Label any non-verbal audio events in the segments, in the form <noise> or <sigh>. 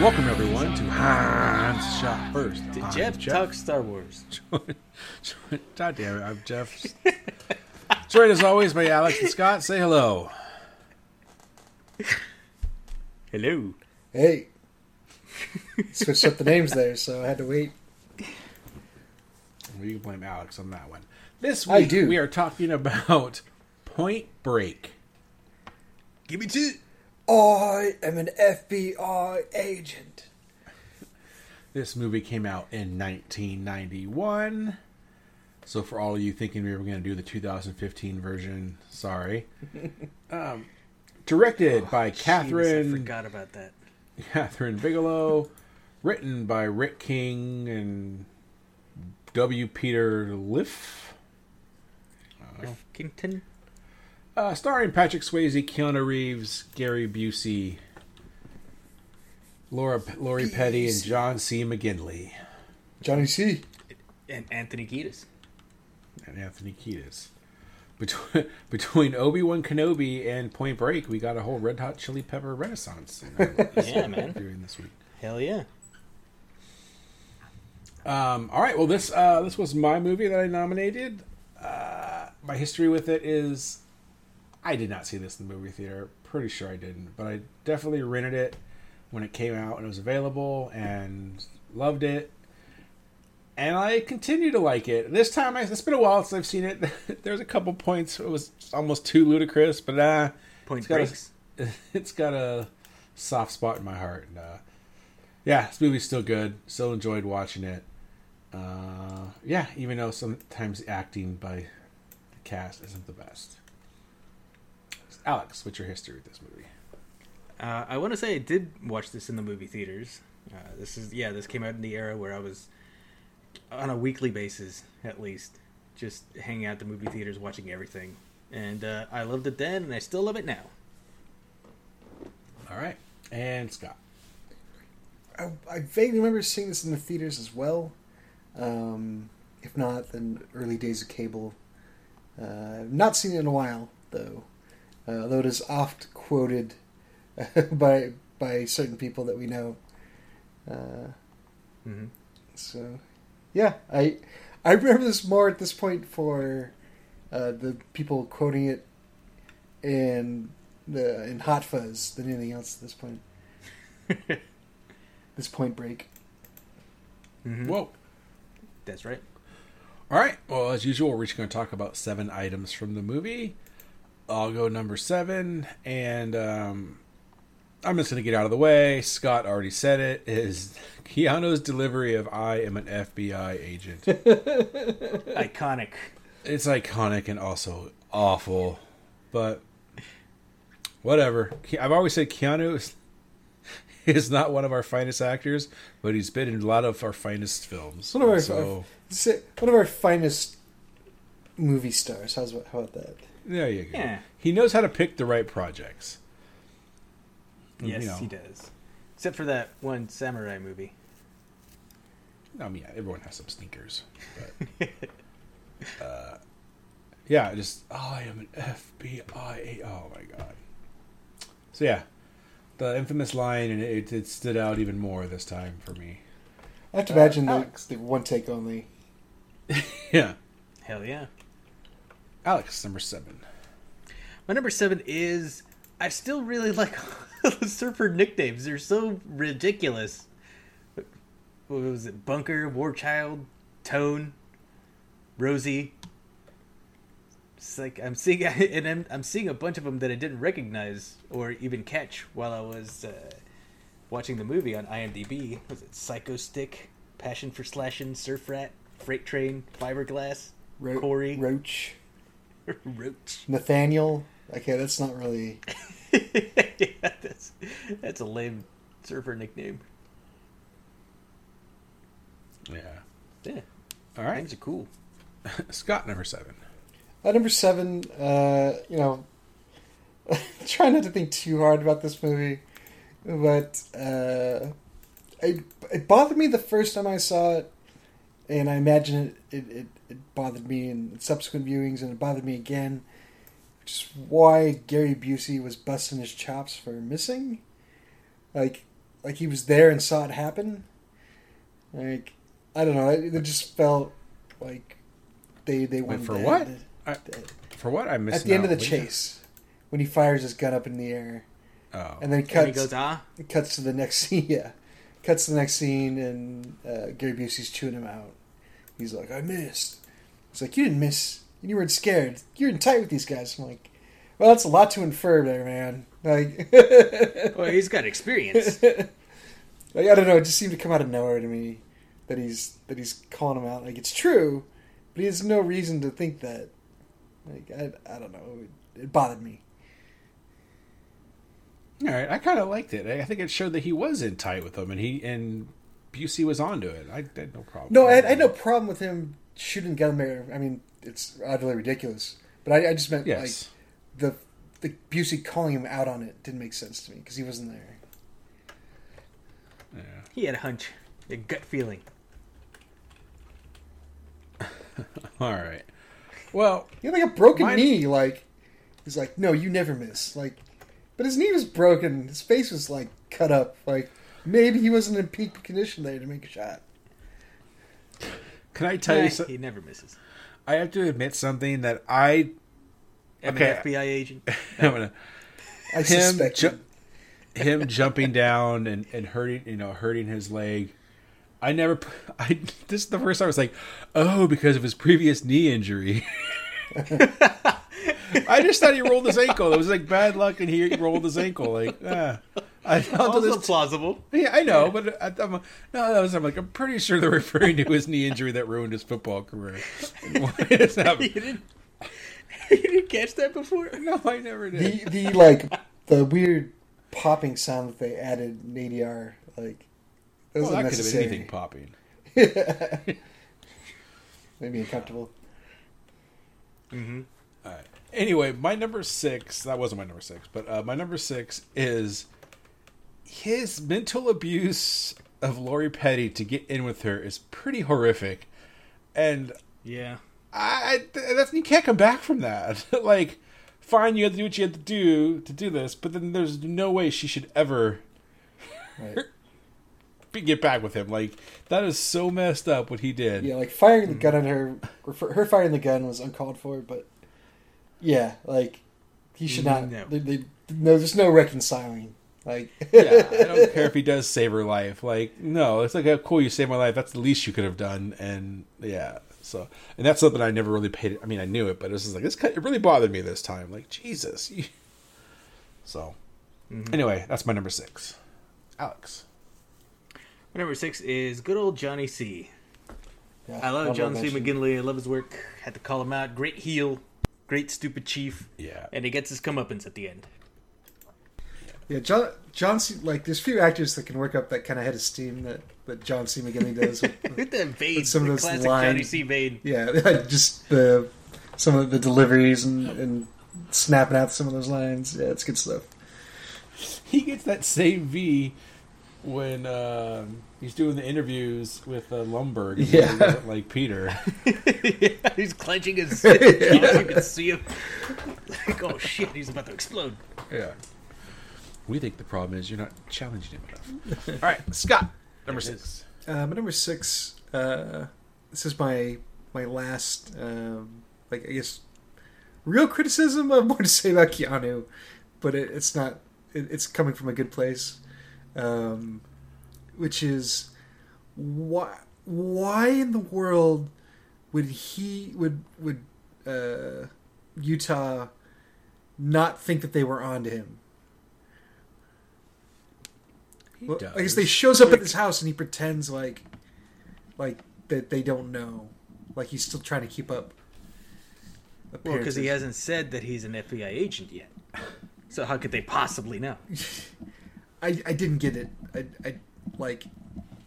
Welcome everyone to Hans Shot First. Did I'm Jeff, talk Star Wars? <laughs> God damn it, I'm Jeff. Joined as always by Alex and Scott. Say hello. Hello. Hey. Switched up the names there, so I had to wait. We can blame Alex on that one. This I week do. we are talking about Point Break. Give me two. I am an FBI agent. This movie came out in 1991. So for all of you thinking we were going to do the 2015 version, sorry. <laughs> um, directed by Jeez, I Kathryn forgot about that. <laughs> Kathryn Bigelow, written by Rick King and W. Peter Iliff, Kington. Uh, starring Patrick Swayze, Keanu Reeves, Gary Busey, Laura Lori Petty, and John C. McGinley, Johnny C. and Anthony Kiedis. and Anthony Kiedis. Between, <laughs> between Obi Wan Kenobi and Point Break, we got a whole Red Hot Chili Pepper renaissance. <laughs> Yeah, man. During this week. Hell yeah. Um, all right. Well, this uh, this was my movie that I nominated. Uh, my history with it is, I did not see this in the movie theater. Pretty sure I didn't, but I definitely rented it when it came out and it was available, and loved it. And I continue to like it. This time, I, it's been a while since I've seen it. <laughs> There's a couple points it was almost too ludicrous, but uh, Point it's got a- breaks. <laughs> it's got a soft spot in my heart. And, uh, yeah, this movie's still good. Still enjoyed watching it. Uh, yeah, even though sometimes the acting by the cast isn't the best. Alex, what's your history with this movie? Uh, I want to say I did watch this in the movie theaters. Uh, this is yeah, this came out in the era where I was on a weekly basis, at least, just hanging out at the movie theaters, watching everything. And uh, I loved it then, and I still love it now. All right, and Scott. I, I vaguely remember seeing this in the theaters as well. Um, if not, then early days of cable. Uh, not seen it in a while, though. Uh, although it is oft quoted <laughs> by by certain people that we know. Uh, hmm So, yeah, I I remember this more at this point for uh, the people quoting it in the in Hot Fuzz than anything else at this point. <laughs> this Point Break. hmm Whoa. That's right. All right. Well, as usual, we're just going to talk about seven items from the movie. I'll go number seven, and um, I'm just going to get out of the way. Scott already said it. Is <laughs> Keanu's delivery of "I am an FBI agent"? <laughs> Iconic. it's iconic and also awful, but whatever. I've always said Keanu is, <laughs> is not one of our finest actors, but he's been in a lot of our finest films. One of our so Say- One of our finest movie stars. How's how about that? There you go. Yeah. He knows how to pick the right projects. Yes, you know, he does. Except for that one samurai movie. I mean, yeah, everyone has some sneakers, but <laughs> uh, yeah, just oh, I am an FBI. Oh my god. So yeah, the infamous line, and it, it stood out even more this time for me. I have to imagine Uh, the, the one take only. <laughs> Yeah, Hell yeah. Alex, number seven. My number seven is I still really <laughs> like the surfer nicknames. They're so ridiculous. What was it? Bunker, War Child, Tone, Rosie. It's like I'm seeing, <laughs> and I'm, I'm seeing a bunch of them that I didn't recognize or even catch while I was uh, watching the movie on IMDb. Was it Psycho Stick, Passion for Slashing, Surf Rat, Freight Train, Fiberglass, Ro- Corey, Roach, <laughs> Roach? Nathaniel. Okay, that's not really. <laughs> yeah, that's that's a lame surfer nickname. Yeah. Yeah. All right, Things are cool. <laughs> Scott number seven. At number seven, uh, you know, try not to think too hard about this movie, but uh, it, it bothered me the first time I saw it, and I imagine it, it, it, it bothered me in subsequent viewings, and it bothered me again, which is why Gary Busey was busting his chops for missing. Like, like he was there and saw it happen. Like, I don't know. It, it just felt like they they Wait, wanted for to- what? to- I, for what I missed at the end of the out. What you- chase when he fires his gun up in the air Oh, and then he And cuts goes, ah, it cuts to the next <laughs> scene yeah cuts to the next scene and uh, Gary Busey's chewing him out he's like I missed. He's like you didn't miss. You weren't scared. You're in tight with these guys. I'm like well that's a lot to infer there man. Like <laughs> well, he's got experience. <laughs> like I don't know. It just seemed to come out of nowhere to me that he's that he's calling him out. Like it's true but he has no reason to think that. Like I, I don't know. It, it bothered me. All right. I kind of liked it. I I think it showed that he was in tight with them, and he and Busey was onto it. I had no problem. No, I had, I had no problem with him shooting gun there. I mean, it's utterly ridiculous. But I, I just meant Yes. like the the Busey calling him out on it didn't make sense to me because he wasn't there. Yeah. he had a hunch, a gut feeling. <laughs> All right. Well, He had like a broken Mine- knee. Like he's like, no, you never miss. Like, but his knee was broken. His face was like cut up. Like maybe he wasn't in peak condition there to make a shot. can I tell Eh, you? So, he never misses. I have to admit something that I I'm Okay. an FBI agent. <laughs> I'm gonna I him suspect. ju- him jumping down and, and hurting you know hurting his leg. I never. p- <laughs> I this is the first time I was like, oh, because of his previous knee injury. <laughs> I just thought he rolled his ankle. It was like bad luck, and he rolled his ankle. Like, ah. I I'll do Also this. plausible. Yeah, I know, but I, I'm, no, that was, I'm like, I'm pretty sure they're <laughs> referring to his knee injury that ruined his football career. Why <laughs> is that- <laughs> you didn't. You didn't catch that before. no, I never did. the the like the weird popping sound that they added in ADR. Like that was well, that could have been anything popping. Made me uncomfortable. Mm-hmm. All right. Anyway, my number six, that wasn't my number six, but uh, my number six is his mental abuse of Lori Petty to get in with her is pretty horrific. And Yeah. I, I that's, you can't come back from that. <laughs> like, fine, you had to do what you had to do to do this, but then there's no way she should ever Right. <laughs> get back with him. Like, that is so messed up what he did. Yeah, like firing the mm. gun at her, her firing the gun was uncalled for, but yeah, like he should mm, not. No. They, they, no, there's no reconciling. Like, <laughs> yeah, <laughs> I don't care if he does save her life. Like, no, it's like, oh, cool, you saved my life. That's the least you could have done. And yeah, so, and that's something I never really paid. I mean, I knew it, but it was just like, this, kind- it really bothered me this time. Like, Jesus. you- <laughs> So, anyway, that's my number six. Alex. My number six is good old Johnny C. Yeah, I love honorable John C. mention. McGinley. I love his work. Had to call him out. Great heel, great stupid chief, Yeah. and he gets his comeuppance at the end. Yeah, John John C. Like, there's few actors that can work up that kind of head of steam that, that John C. McGinley does. With <laughs> that vein, some of the those classic Johnny lines- C. vein. yeah, <laughs> just the some of the deliveries and, and snapping out some of those lines. Yeah, it's good stuff. He gets that same V when um, he's doing the interviews with uh, Lumbergh. Yeah. he like Peter. <laughs> yeah, he's clenching his fist. You can see him. Like, oh shit, he's about to explode. Yeah. We think the problem is you're not challenging him enough. <laughs> All right, Scott, number six. Uh, my number six. Uh, this is my my last, um, like I guess, real criticism. I have more to say about Keanu, but it, it's not. It, it's coming from a good place, um, which is why why in the world would he would would uh, Utah not think that they were on to him? He Well, does. I guess they shows up at his house and he pretends like, like that they don't know, like he's still trying to keep up. Well, because he hasn't said that he's an FBI agent yet. So how could they possibly know? <laughs> I I didn't get it. I I like.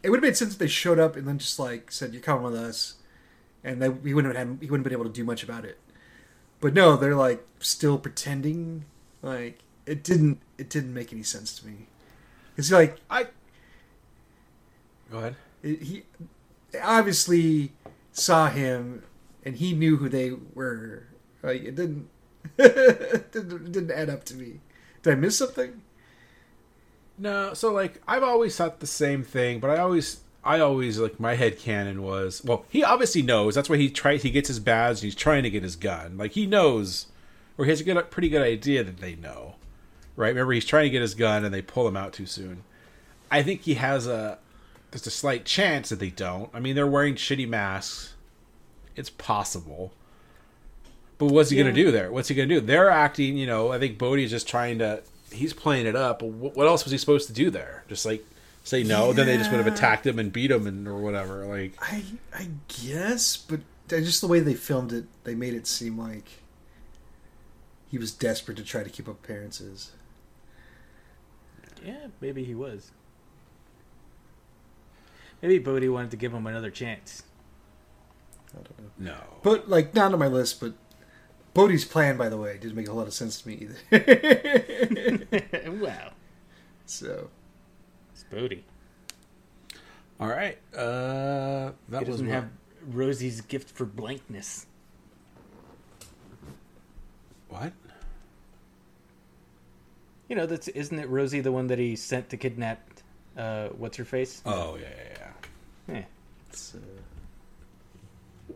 It would have made sense if they showed up and then just like said, "You're coming with us," and they, he wouldn't have he wouldn't have been able to do much about it. But no, they're like still pretending. Like it didn't it didn't make any sense to me. It's like I. Go ahead. he obviously saw him and he knew who they were. Like it didn't <laughs> it didn't, it didn't add up to me. Did I miss something? No, so like I've always thought the same thing, but I always I always like my head canon was well, he obviously knows. That's why he tries he gets his badge and he's trying to get his gun. Like he knows or he has a good pretty good idea that they know. Right? Remember he's trying to get his gun and they pull him out too soon. I think he has a there's a slight chance that they don't. I mean, they're wearing shitty masks. It's possible. But what's he going to do there? What's he going to do? They're acting, you know, I think Bodhi's just trying to he's playing it up. But what else was he supposed to do there? Just like say no, then they just would have attacked him and beat him and or whatever. Like I I guess, but just the way they filmed it, they made it seem like he was desperate to try to keep up appearances. Yeah, maybe he was. Maybe Bodhi wanted to give him another chance. I don't know. no. But like not on my list, but Bodhi's plan, by the way, didn't make a whole lot of sense to me either. <laughs> <laughs> wow, so it's Bodhi. All right. Uh that He was doesn't what? have Rosie's gift for blankness. what? You know, that's isn't it Rosie the one that he sent to kidnap? Uh, what's her face? Oh, yeah, yeah, yeah. Eh. it's, uh,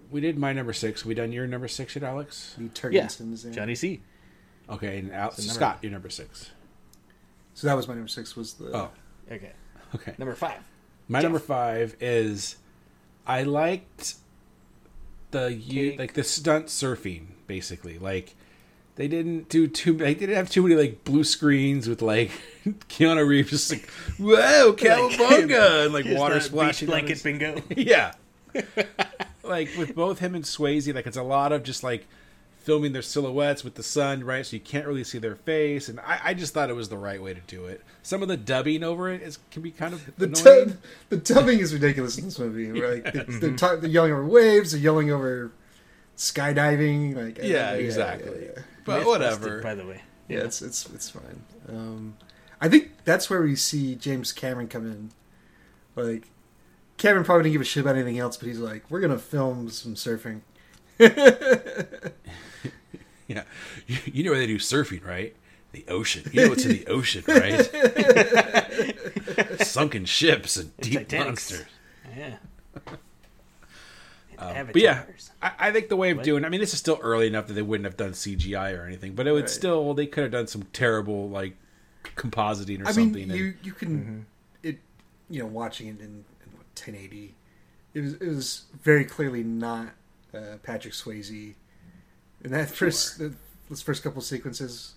We did my number 6. We done your number 6 yet, Alex? Lee Yeah, Turgensen is there. Johnny C. Okay, and Al- So number- Scott, your number 6. So that was my number six. Was the Oh, Okay, okay. number five. My Jeff. number five is I liked the you Cake. like the stunt surfing basically. Like they didn't do too they didn't have too many like blue screens with like <laughs> Keanu Reeves just like whoa cowabunga and like Here's water splashing beach blanket his- bingo. <laughs> yeah. <laughs> like with both him and Swayze, like it's a lot of just like filming their silhouettes with the sun, right? So you can't really see their face, and I, I just thought it was the right way to do it. Some of the dubbing over it is can be kind of The, annoying. dub, the dubbing is ridiculous in this movie. Right? They, they're, ta- they're yelling over waves. They're yelling over skydiving. Like Yeah, exactly. yeah. But Myth whatever. busted, by the way. Yeah, it's it's it's fine. Um, I think that's where we see James Cameron come in. Like Cameron probably didn't give a shit about anything else, but he's like, "We're gonna film some surfing." <laughs> <laughs> Yeah, you, you know where they do surfing, right? The ocean. You know what's in the <laughs> ocean, right? Sunken ships and deep Titanics. monsters. Yeah. Um, but yeah, I, I think the way of What? doing. I mean, this is still early enough that they wouldn't have done CGI or anything, but it would Right. still. They could have done some terrible like compositing or I mean, something. and- you you can it you know watching it in, in what, 1080. It was it was very clearly not uh, Patrick Swayze in that first the, those first couple sequences,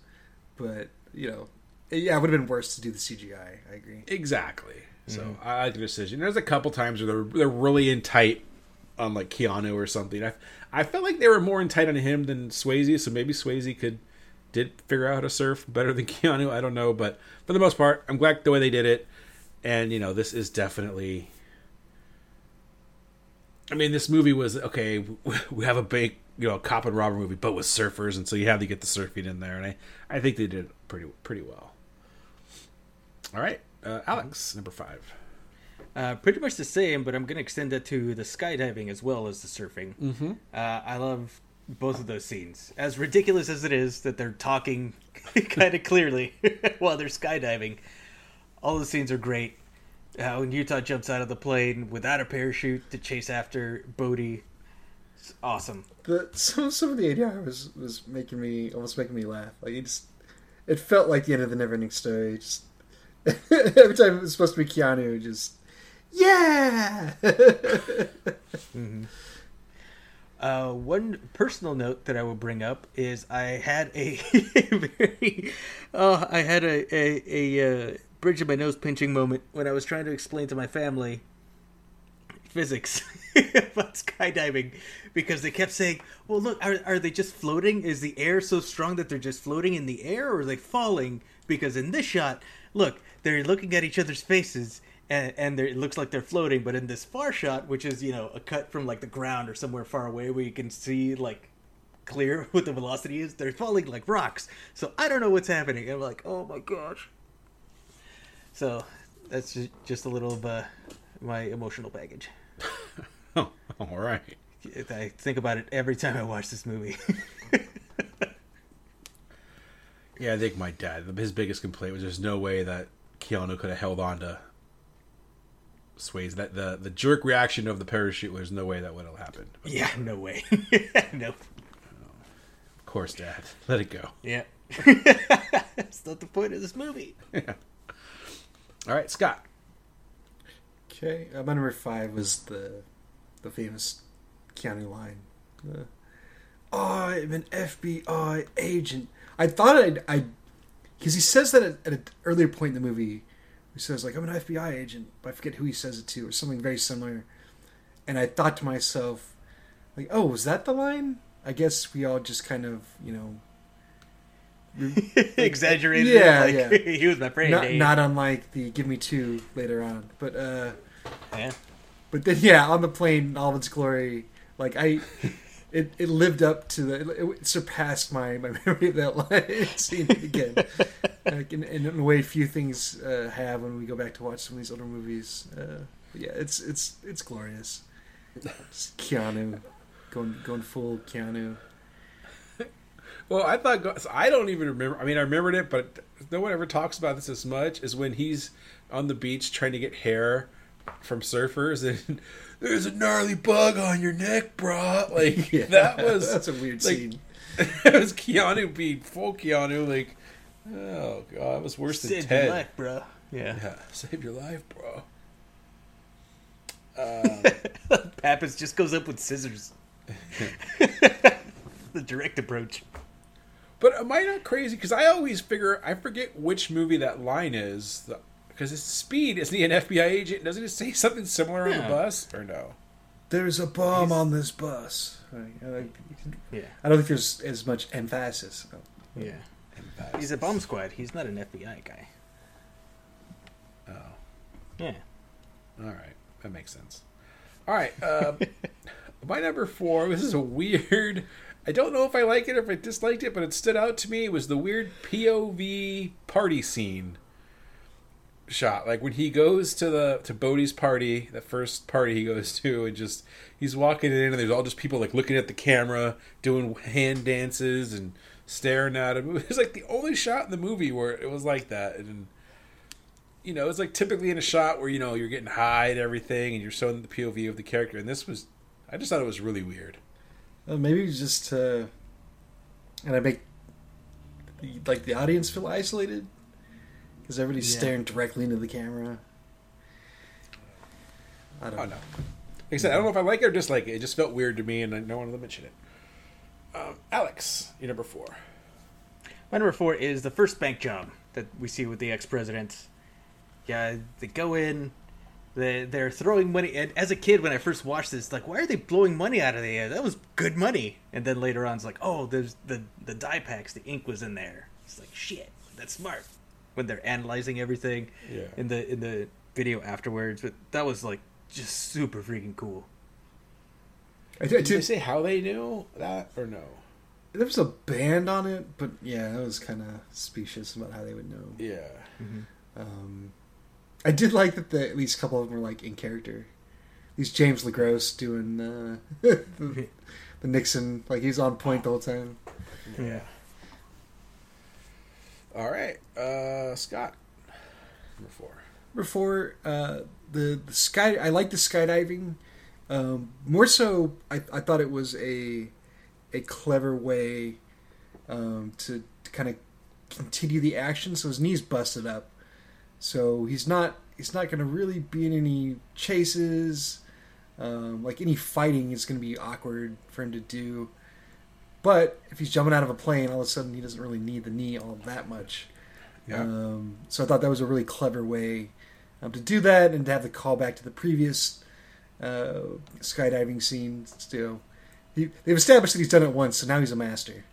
but you know, yeah, it would have been worse to do the CGI. I agree. Exactly. So Mm-hmm. I like the decision. There's a couple times where they're they're really in tight on like Keanu or something. I I felt like they were more in tight on him than Swayze. So maybe Swayze could did figure out how to surf better than <laughs> Keanu. I don't know, but for the most part, I'm glad the way they did it. And you know, this is definitely. I mean, this movie was okay. <laughs> We have a big, you know, cop and robber movie, but with surfers, and so you have to get the surfing in there, and I, I think they did pretty, pretty well. All right, uh, Alex, number five. Uh, pretty much the same, but I'm going to extend that to the skydiving as well as the surfing. Mm-hmm. Uh, I love both of those scenes. As ridiculous as it is that they're talking <laughs> kind of clearly <laughs> while they're skydiving, all the scenes are great. How when Utah jumps out of the plane without a parachute to chase after Bodhi, it's awesome. The some some of the ADR was was making me almost making me laugh. Like it just it felt like the end of the Neverending Story. Just <laughs> every time it was supposed to be Keanu, just yeah. <laughs> Uh, one personal note that I will bring up is I had a <laughs> very, uh, I had a a, a uh, bridge of my nose pinching moment when I was trying to explain to my family physics <laughs> about skydiving because they kept saying, "Well, look, are are they just floating? Is the air so strong that they're just floating in the air, or are they falling?" Because in this shot, look, they're looking at each other's faces, and and it looks like they're floating. But in this far shot, which is you know a cut from like the ground or somewhere far away, where you can see like clear <laughs> what the velocity is, they're falling like rocks. So I don't know what's happening. I'm like, oh my gosh. So that's just, just a little of uh, my emotional baggage. <laughs> Oh, all right. I think about it every time I watch this movie. <laughs> Yeah, I think my dad. His biggest complaint was there's no way that Keanu could have held on to Swayze. That the the jerk reaction of the parachute. There's no way that would have happened. But <laughs> yeah, no way. <laughs> nope. of course, Dad, let it go. Yeah. <laughs> That's not the point of this movie. Yeah. All right, Scott. Okay, uh, my number five was the the famous Keanu line. Uh, I'm an FBI agent. I thought I'd, I, because he says that at, at an earlier point in the movie. He says like I'm an FBI agent, but I forget who he says it to, or something very similar. And I thought to myself, like, oh, was that the line? I guess we all just kind of, you know, <laughs> Exaggerated. Yeah, like, yeah. <laughs> he was my friend. not, not unlike the "Give Me Two later on. But uh, Yeah. But then, yeah, on the plane, all of its glory, like I, <laughs> it, it lived up to the, it, surpassed my, my <laughs> memory of that line. <laughs> Seeing it again, <laughs> like in, in a way few things uh, have when we go back to watch some of these older movies. Uh, yeah, it's it's it's glorious. Just Keanu, going going full Keanu. Well, I thought so I don't even remember. I mean, I remembered it, but no one ever talks about this as much as when he's on the beach trying to get hair from surfers and <laughs> there's a gnarly bug on your neck, bro. <laughs> Like <laughs> Yeah, that was that's a weird like, scene. it was Keanu being full Keanu. Like, oh god, it was worse than Saved Ted. your life, bro. Yeah. Yeah, save your life, bro. Pappas um, just goes up with scissors. the direct approach. But am I not crazy? Because I always figure I forget which movie that line is. Because it's Speed. Isn't he an <laughs> FBI agent? Doesn't it say something similar on the Yeah. bus? Or no? There's a bomb on this bus. I, I, Yeah. I don't think there's as much emphasis. Yeah. He's a bomb squad. He's not an FBI guy. Oh, Yeah. all right. That makes sense. All right. Uh, <laughs> my number four. This is a weird. I don't know if I like it or if I disliked it, but it stood out to me. It was the weird POV party scene shot. Like when he goes to the to Bodhi's party, the first party he goes to, and just he's walking in, and there's all just people like looking at the camera, doing hand dances and staring at him. <laughs> It was like the only shot in the movie where it was like that, and you know, it's like typically in a shot where you know you're getting high and everything, and you're showing the POV of the character, and this was, I just thought it was really weird. Uh, maybe just uh, and I make like the audience feel isolated because everybody's Yeah. staring directly into the camera. I don't Oh know. no. Like I said, I don't know if I like it or dislike it. It just felt weird to me, and I don't want to mention it. Um, Alex, your number four. My number four is the first bank job that we see with the ex president. Yeah, they go in, they they're throwing money. And as a kid, when I first watched this, like, why are they blowing money out of the air? That was good money. And then later on, it's like, oh, there's the the dye packs, the ink was in there. It's like shit, that's smart. When they're analyzing everything Yeah. in the in the video afterwards, but that was like just super freaking cool. I, I Did they say how they knew that or no? there was a band on it, but yeah, that was kind of specious about how they would know. Yeah. Um, I did like that the, at least a couple of them were like in character. These James LeGros doing uh, <laughs> the, <laughs> the Nixon, like he's on point the whole time. Yeah. All right, uh, Scott, number four. Number four, uh, the the sky. I like the skydiving. Um, more so, I, I thought it was a a clever way um, to, to kind of continue the action. So his knees busted up, so he's not he's not going to really be in any chases. Um, like any fighting is going to be awkward for him to do. But if he's jumping out of a plane, all of a sudden he doesn't really need the knee all that much. Yeah. Um, so I thought that was a really clever way um, to do that and to have the callback to the previous uh, skydiving scene. Still, he, they've established that he's done it once, so now he's a master.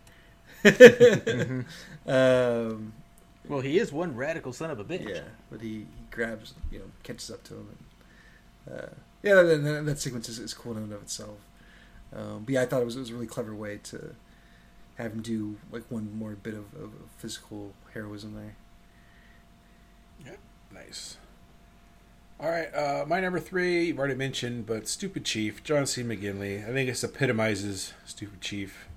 <laughs> um, Well, he is one radical son of a bitch. Yeah, but he, he grabs, you know, catches up to him. And, uh, yeah, that, that, that sequence is, is cool in and of itself. Um, but yeah, I thought it was, it was a really clever way to have him do like one more bit of, of physical heroism there. Yeah, nice. All right, uh, my number three, you've already mentioned, but Stupid Chief, John C. McGinley. I think this epitomizes Stupid Chief.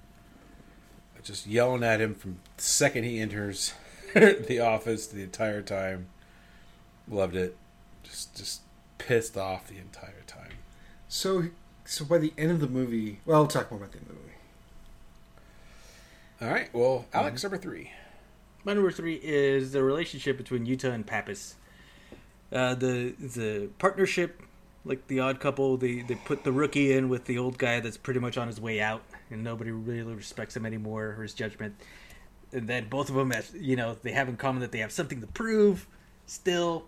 Just yelling at him from the second he enters <laughs> the office the entire time. Loved it. Just, just pissed off the entire time. So, so by the end of the movie, well, I'll talk more about the end of the movie. All right, well, Alex, number three. My number three is the relationship between Utah and Pappas. Uh, the the partnership, like the odd couple, they they put the rookie in with the old guy that's pretty much on his way out, and nobody really respects him anymore or his judgment. And then both of them, have, you know, they have in common that they have something to prove still,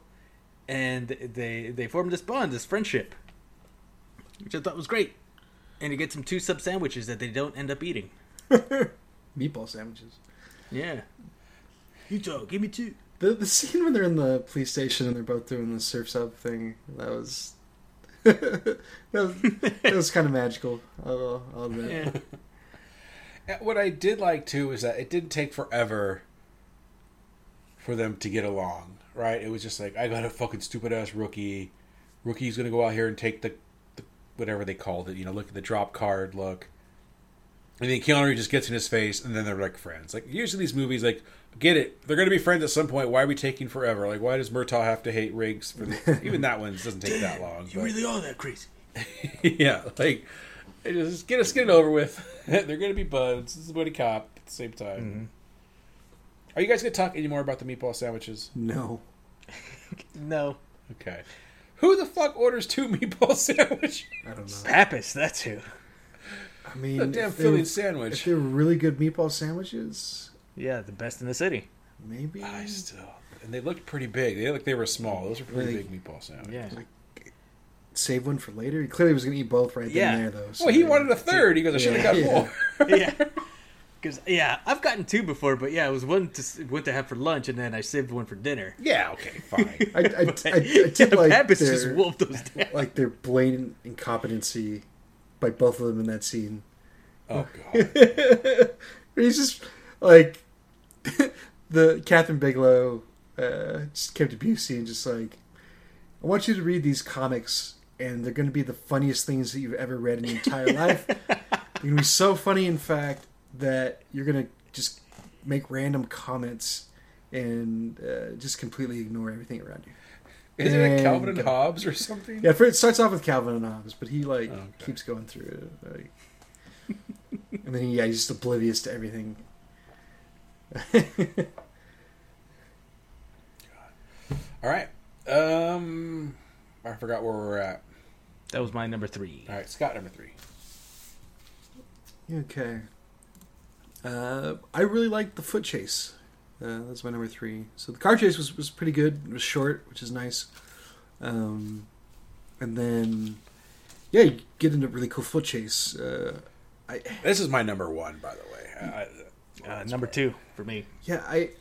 and they they form this bond, this friendship, which I thought was great. And he gets him two sub sandwiches that they don't end up eating. <laughs> Meatball sandwiches. Yeah. Utah, give me two. The the scene when they're in the police station and they're both doing the surfs up thing <laughs> that was that was, that was kind of magical. I'll, I'll admit. Yeah. Uh, What I did like too is that it didn't take forever for them to get along, right? It was just like I got a fucking stupid ass rookie. Rookie's gonna go out here and take the, the whatever they called it, you know, look at the drop card look. And then Keanu Reeves just gets in his face, and then they're like friends. Like usually these movies, like get it, they're gonna be friends at some point. Why are we taking forever? Like why does Murtaugh have to hate Riggs for the, <laughs> even that one doesn't take that long. You but- really are that crazy. <laughs> yeah, like it just get us get it over with. <laughs> They're gonna be buds. This is buddy cop at the same time. Mm-hmm. Are you guys gonna talk any more about the meatball sandwiches? No. No. Okay. Who the fuck orders two <laughs> meatball sandwiches? I don't know. Pappas, that's who. I mean, A damn if they Philly sandwich. If they're really good meatball sandwiches, Yeah, the best in the city. maybe. I still, and they looked pretty big. They looked like they were small. Those were pretty Really? big meatball sandwiches. Yeah. Save one for later. He clearly was going to eat both right Yeah. then and there, though. so- Well, he wanted a third. He goes, I should have Yeah, got <laughs> yeah. more. yeah. <laughs> Because yeah, I've gotten two before, but yeah, it was one to to have for lunch, and then I saved one for dinner. yeah. Okay. Fine. <laughs> I, I, I, I did like Pappas just their, wolfed those <laughs> down. like their blatant incompetency by both of them in that scene. oh god. <laughs> He's just like the Kathryn Bigelow uh, just came to Busey and just like, I want you to read these comics, and they're going to be the funniest things that you've ever read in your entire life. They're going to be so funny, in fact, that you're going to just make random comments and uh, just completely ignore everything around you. Is it a And Calvin and. Hobbes or something? Yeah, for, it starts off with Calvin and Hobbes, but he like Okay. keeps going through it. Like, and then he, yeah, he's just oblivious to everything. <laughs> All right. Um, I forgot where we're at. That was my number three. All right, Scott number three. Okay. Uh, I really liked the foot chase. Uh, that's my number three. So the car chase was, was pretty good. It was short, which is nice. Um, and then, yeah, you get into a really cool foot chase. Uh, I This is my number one, by the way. I, Uh, number two for me. yeah, I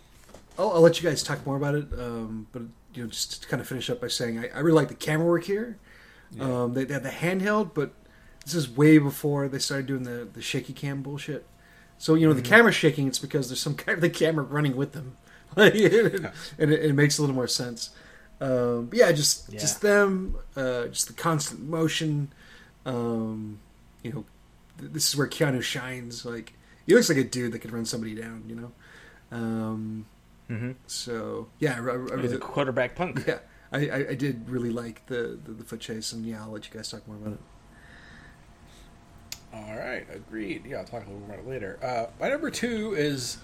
I'll, I'll let you guys talk more about it. Um, but you know, just to kind of finish up by saying I, I really like the camera work here. Um, they, they had the handheld, but this is way before they started doing the, the shaky cam bullshit. So you know the camera's shaking. It's because there's some <laughs> kind of the camera running with them, <laughs> and it, it makes a little more sense. Um, yeah, just Yeah. just them, uh, just the constant motion. Um, you know, th- this is where Keanu shines. Like he looks like a dude that could run somebody down. You know. Um, Mm-hmm. so yeah, I, I, I He's really, a quarterback punk. yeah, I, I, I did really like the, the the foot chase, and yeah, I'll let you guys talk more about it. All right, agreed. Yeah, I'll talk a little more about it later. Uh, my number two is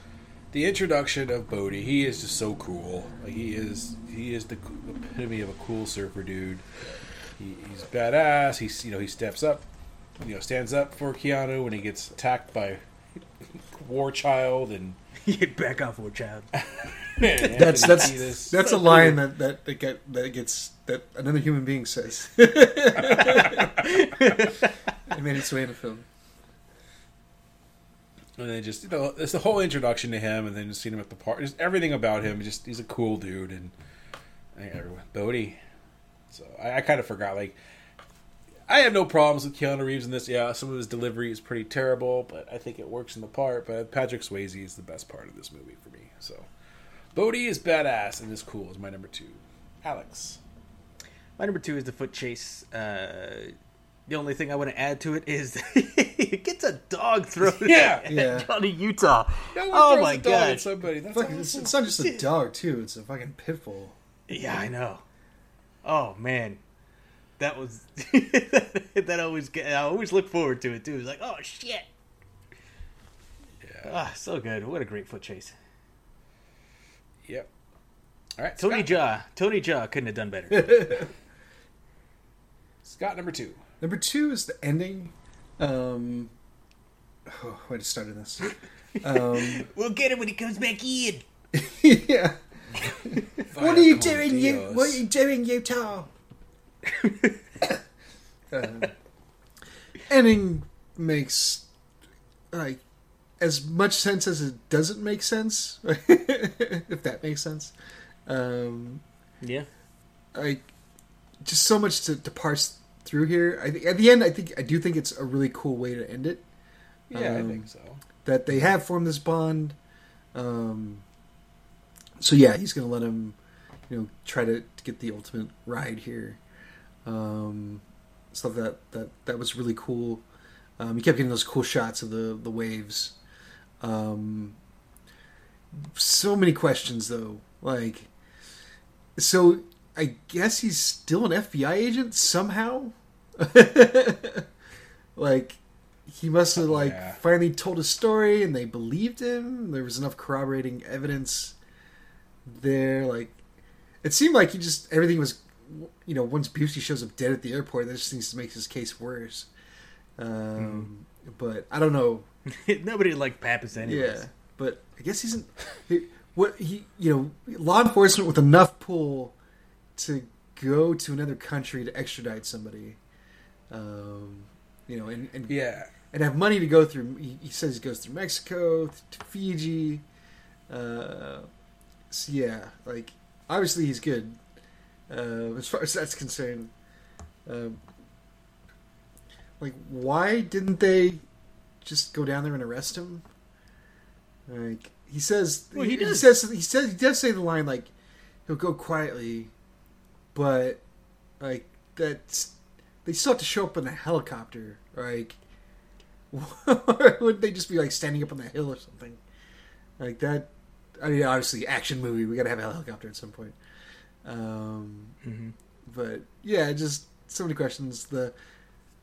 the introduction of Bodhi. He is just so cool. Like he is, he is the epitome of a cool surfer dude. He, he's badass. He's you know he steps up, you know stands up for Keanu when he gets attacked by <laughs> War Child and. <laughs> Get back off, war child. <laughs> That's that's that's a line that that that, get, that gets that another human being says. it made its way in the film. And then just you know, it's the whole introduction to him, and then just seeing him at the park, just everything about him. Just he's a cool dude, and I think everyone Bodhi. So I, I kind of forgot. Like I have no problems with Keanu Reeves in this. Yeah, some of his delivery is pretty terrible, but I think it works in the part. But Patrick Swayze is the best part of this movie for me. So Bodhi is badass and is cool. Is my number two. Alex. My number two is the foot chase. Uh, the only thing I want to add to it is <laughs> it gets a dog thrown <laughs> Yeah. at Yeah. Johnny Utah. No one oh throws my a dog at god! Somebody. That's Fuck, it's, it's not just a dog too; it's a fucking pit bull. Yeah, I know. Oh man, that was <laughs> that always get. I always look forward to it too. It's like, oh shit. Yeah. Ah, so good. What a great foot chase. Yep. All right, Tony Scott. Jaa. Tony Jaa couldn't have done better. <laughs> Scott number two. Number two is the ending. Um, oh, why just started this? Um, <laughs> we'll get him when he comes back in. <laughs> yeah. What are you doing, con you? What are you doing, Utah? um, ending makes like as much sense as it doesn't make sense, <laughs> if that makes sense. Um, Yeah. like just so much to, to parse through here. I think at the end, I think I do think it's a really cool way to end it. Yeah, I Um, think so. That they have formed this bond. Um, so yeah, he's gonna let him, you know, try to, to get the ultimate ride here. Um, stuff that that that was really cool. Um, he kept getting those cool shots of the the waves. Um, so many questions though, like so I guess he's still an FBI agent somehow. <laughs> like he must have like Yeah. finally told his story and they believed him. There was enough corroborating evidence there. Like it seemed like he just everything was you know once Busey shows up dead at the airport, that just seems to make his case worse. Um, But I don't know. <laughs> Nobody liked Pappas anyways. Yeah, but I guess he's in, he, what he you know law enforcement with enough pull to go to another country to extradite somebody, um, you know, and and, Yeah. and have money to go through. He, he says he goes through Mexico to Fiji. Uh, so yeah, like obviously he's good uh, as far as that's concerned. Um, like, why didn't they just go down there and arrest him? Like he says, Well, he he, does. says he says he does say the line like he'll go quietly, but like that's they still have to show up in a helicopter. Like, <laughs> would they just be like standing up on the hill or something? Like that. I mean, obviously, action movie. We got to have a helicopter at some point. Um, Mhm. But yeah, just so many questions. The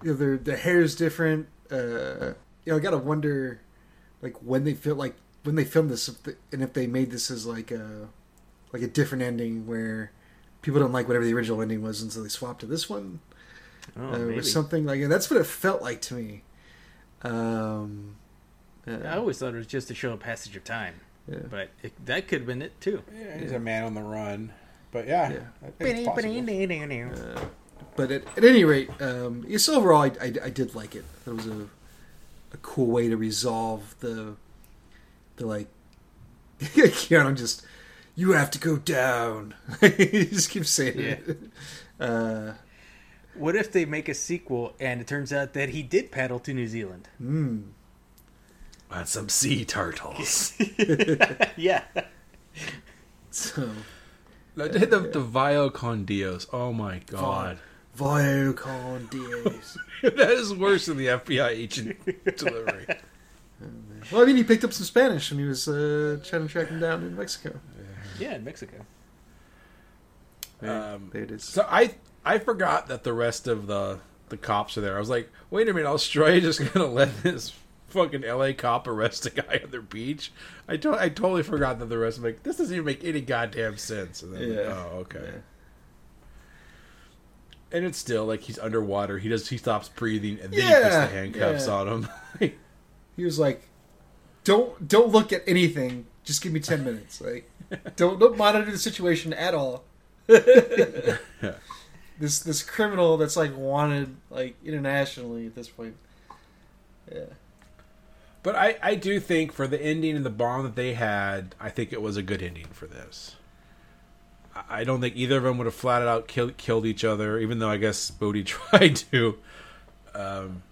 you know, their the hair's different. Uh, you know, I gotta wonder, like when they feel like when they filmed this, if the, and if they made this as like a like a different ending where people don't like whatever the original ending was, and so they swapped to this one Oh, uh, or something like. And that's what it felt like to me. Um, uh, I always thought it was just to show a passage of time, yeah. but it, that could have been it too. Yeah, he's a man on the run. But yeah, Yeah. I think it's possible. Uh, but at, at any rate, um, yes, overall, I, I, I did like it. It was a a cool way to resolve the the like <laughs> Keanu just you have to go down. <laughs> he just keeps saying it. Uh, What if they make a sequel and it turns out that he did paddle to New Zealand? mm, On some sea turtles. <laughs> yeah. so the, the, the Vio con Dios. Oh my god. Vio con Dios. <laughs> that is worse than the FBI agent <laughs> delivery. Well, I mean, he picked up some Spanish when he was uh, trying to track him down in Mexico. Yeah, in Mexico. Um, there it is. So I I forgot that the rest of the the cops are there. I was like, wait a minute, Australia just <laughs> gonna let this fucking LA cop arrest a guy on their beach? I to- I totally forgot that the rest of like this doesn't even make any goddamn sense. And then, like, Yeah. oh okay. Yeah. And it's still like he's underwater. He does he stops breathing and then he puts the handcuffs yeah. on him. <laughs> He was like, "Don't don't look at anything. Just give me ten minutes. Like, <laughs> don't don't monitor the situation at all." <laughs> This this criminal that's like wanted like internationally at this point. Yeah. But I, I do think for the ending and the bomb that they had, I think it was a good ending for this. I- don't think either of them would have flat out killed killed each other, even though I guess Bodhi <laughs> tried to. Um,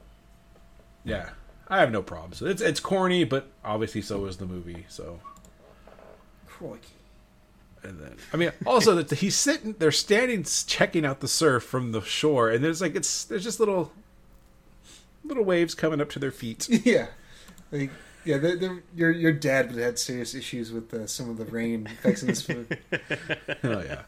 yeah, I have no problems. It's it's corny, but obviously so is the movie. So Crikey. and then I mean, also that he's sitting, they're standing checking out the surf from the shore, and there's like it's there's just little little waves coming up to their feet. <laughs> Yeah, like yeah, they're, they're, your your dad would have had serious issues with uh, some of the rain effects in this movie. <laughs> Oh yeah.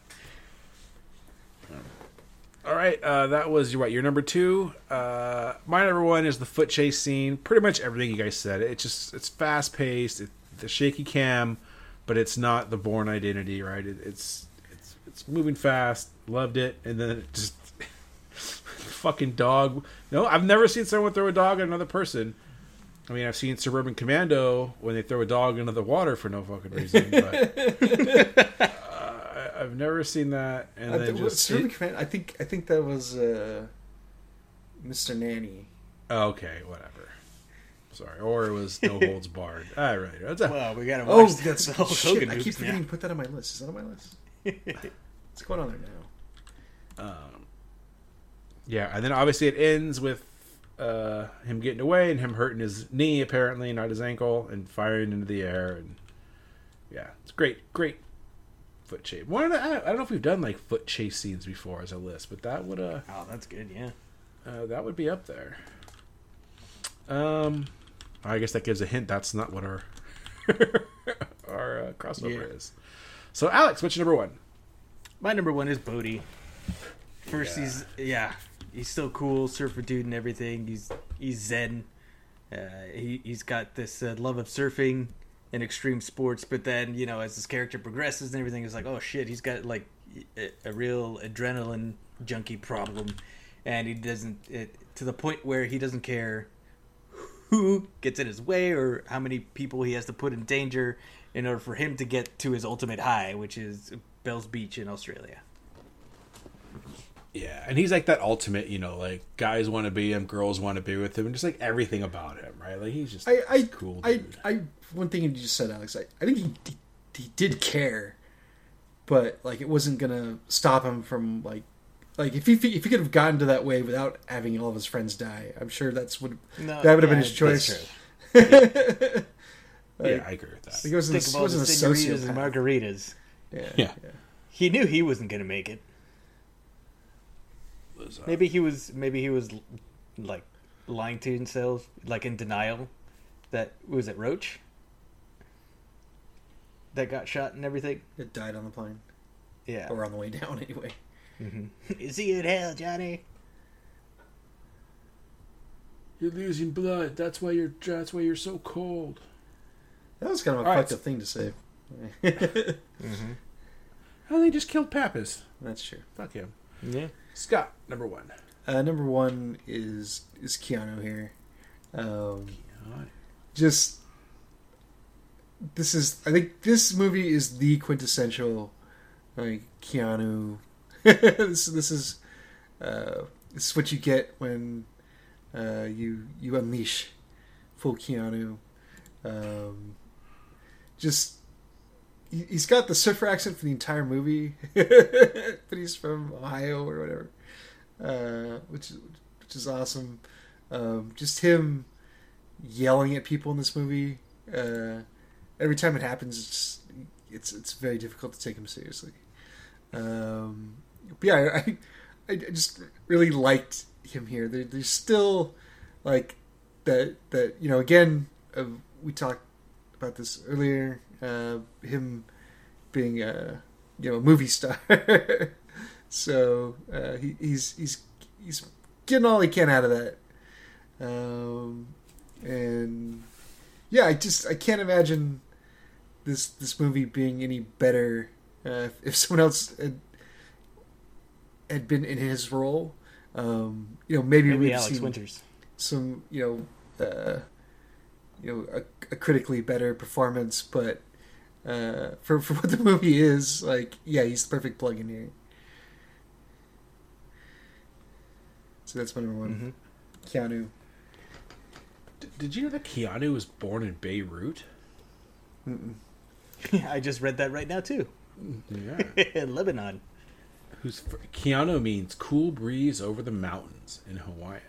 All right, uh, that was your what? Your number two. Uh, my number one is the foot chase scene. Pretty much everything you guys said. It's just it's fast paced. It, the shaky cam, but it's not the Bourne Identity, right? It, it's it's it's moving fast. Loved it, and then it just <laughs> fucking dog. No, I've never seen someone throw a dog at another person. I mean, I've seen Suburban Commando when they throw a dog into the water for no fucking reason, but <laughs> uh, I've never seen that. And I, then think- just Suburban Commando*, I think I think that was uh, Mr. Nanny. okay, whatever. Sorry, or it was No <laughs> Holds Barred. I really. A- Well, we gotta watch Oh, watch that's the Hulk shit. I keep forgetting to put that on my list. Is that on my list? <laughs> What's going on there now? um, yeah, and then obviously it ends with uh, him getting away and him hurting his knee, apparently, not his ankle, and firing into the air. And yeah, it's great, great foot chase. One of the, I I don't know if we've done like foot chase scenes before as a list, but that would uh, Oh, that's good. Yeah. uh that would be up there. Um, I guess that gives a hint. That's not what our <laughs> our uh, crossover Yeah. is. So, Alex, what's your number one? My number one is Bodhi. First, he's yeah, he's still cool, surfer dude and everything. He's he's zen. Uh, he he's got this uh, love of surfing and extreme sports, but then you know as his character progresses and everything, it's like oh shit, he's got like a, a real adrenaline junkie problem, and he doesn't it, to the point where he doesn't care who gets in his way or how many people he has to put in danger in order for him to get to his ultimate high, which is Bell's Beach in Australia. Yeah, and he's like that ultimate, you know, like guys want to be him, girls want to be with him, and just like everything about him, right? Like he's just I, I cool I, dude. I, one thing you just said, Alex. I, I think he, he, he did care, but like it wasn't gonna stop him from like, like if he if he could have gotten to that way without having all of his friends die, I'm sure that's what No, that would have been his choice. that's <laughs> yeah, I agree with that. He wasn't, Think he of all the wasn't a senoritas and sociopath. margaritas. Yeah, Yeah. He knew he wasn't going to make it. Was, Maybe he was. Maybe he was like lying to himself, like in denial. That was it. Roach that got shot and everything. It died on the plane Yeah. or on the way down anyway. hmm <laughs> Is he in hell, Johnny? You're losing blood. That's why you're. That's why you're so cold. That was kind of a All right, fucked up thing to say. Mm-hmm. <laughs> Oh, they just killed Pappas. That's true. Fuck him. Yeah. Scott, number one. Uh, number one is is Keanu here. Um, just this is I think this movie is the quintessential like Keanu. <laughs> this this is uh, this is what you get when uh, you you unleash full Keanu. Um, just he's got the surfer accent for the entire movie, <laughs> but he's from Ohio or whatever, uh, which is which is awesome. Um, just him yelling at people in this movie. Uh, every time it happens, it's it's it's very difficult to take him seriously. Um, but yeah, I, I I just really liked him here. There, there's still like that that you know again uh, we talked about this earlier. Uh, him being a you know a movie star, <laughs> so uh, he, he's he's he's getting all he can out of that. Um, and yeah, I just I can't imagine this this movie being any better uh, if, someone else had, had been in his role. Um, you know, maybe, Maybe Alex seen Winters. some you know uh, you know a, a critically better performance, but uh, for for what the movie is, like yeah, he's the perfect plug in here. So that's my number one, hmm Keanu. did you know that Keanu was born in Beirut? <laughs> I just read that right now too. Yeah. <laughs> in Lebanon. Who's fr- Keanu means cool breeze over the mountains in Hawaiian.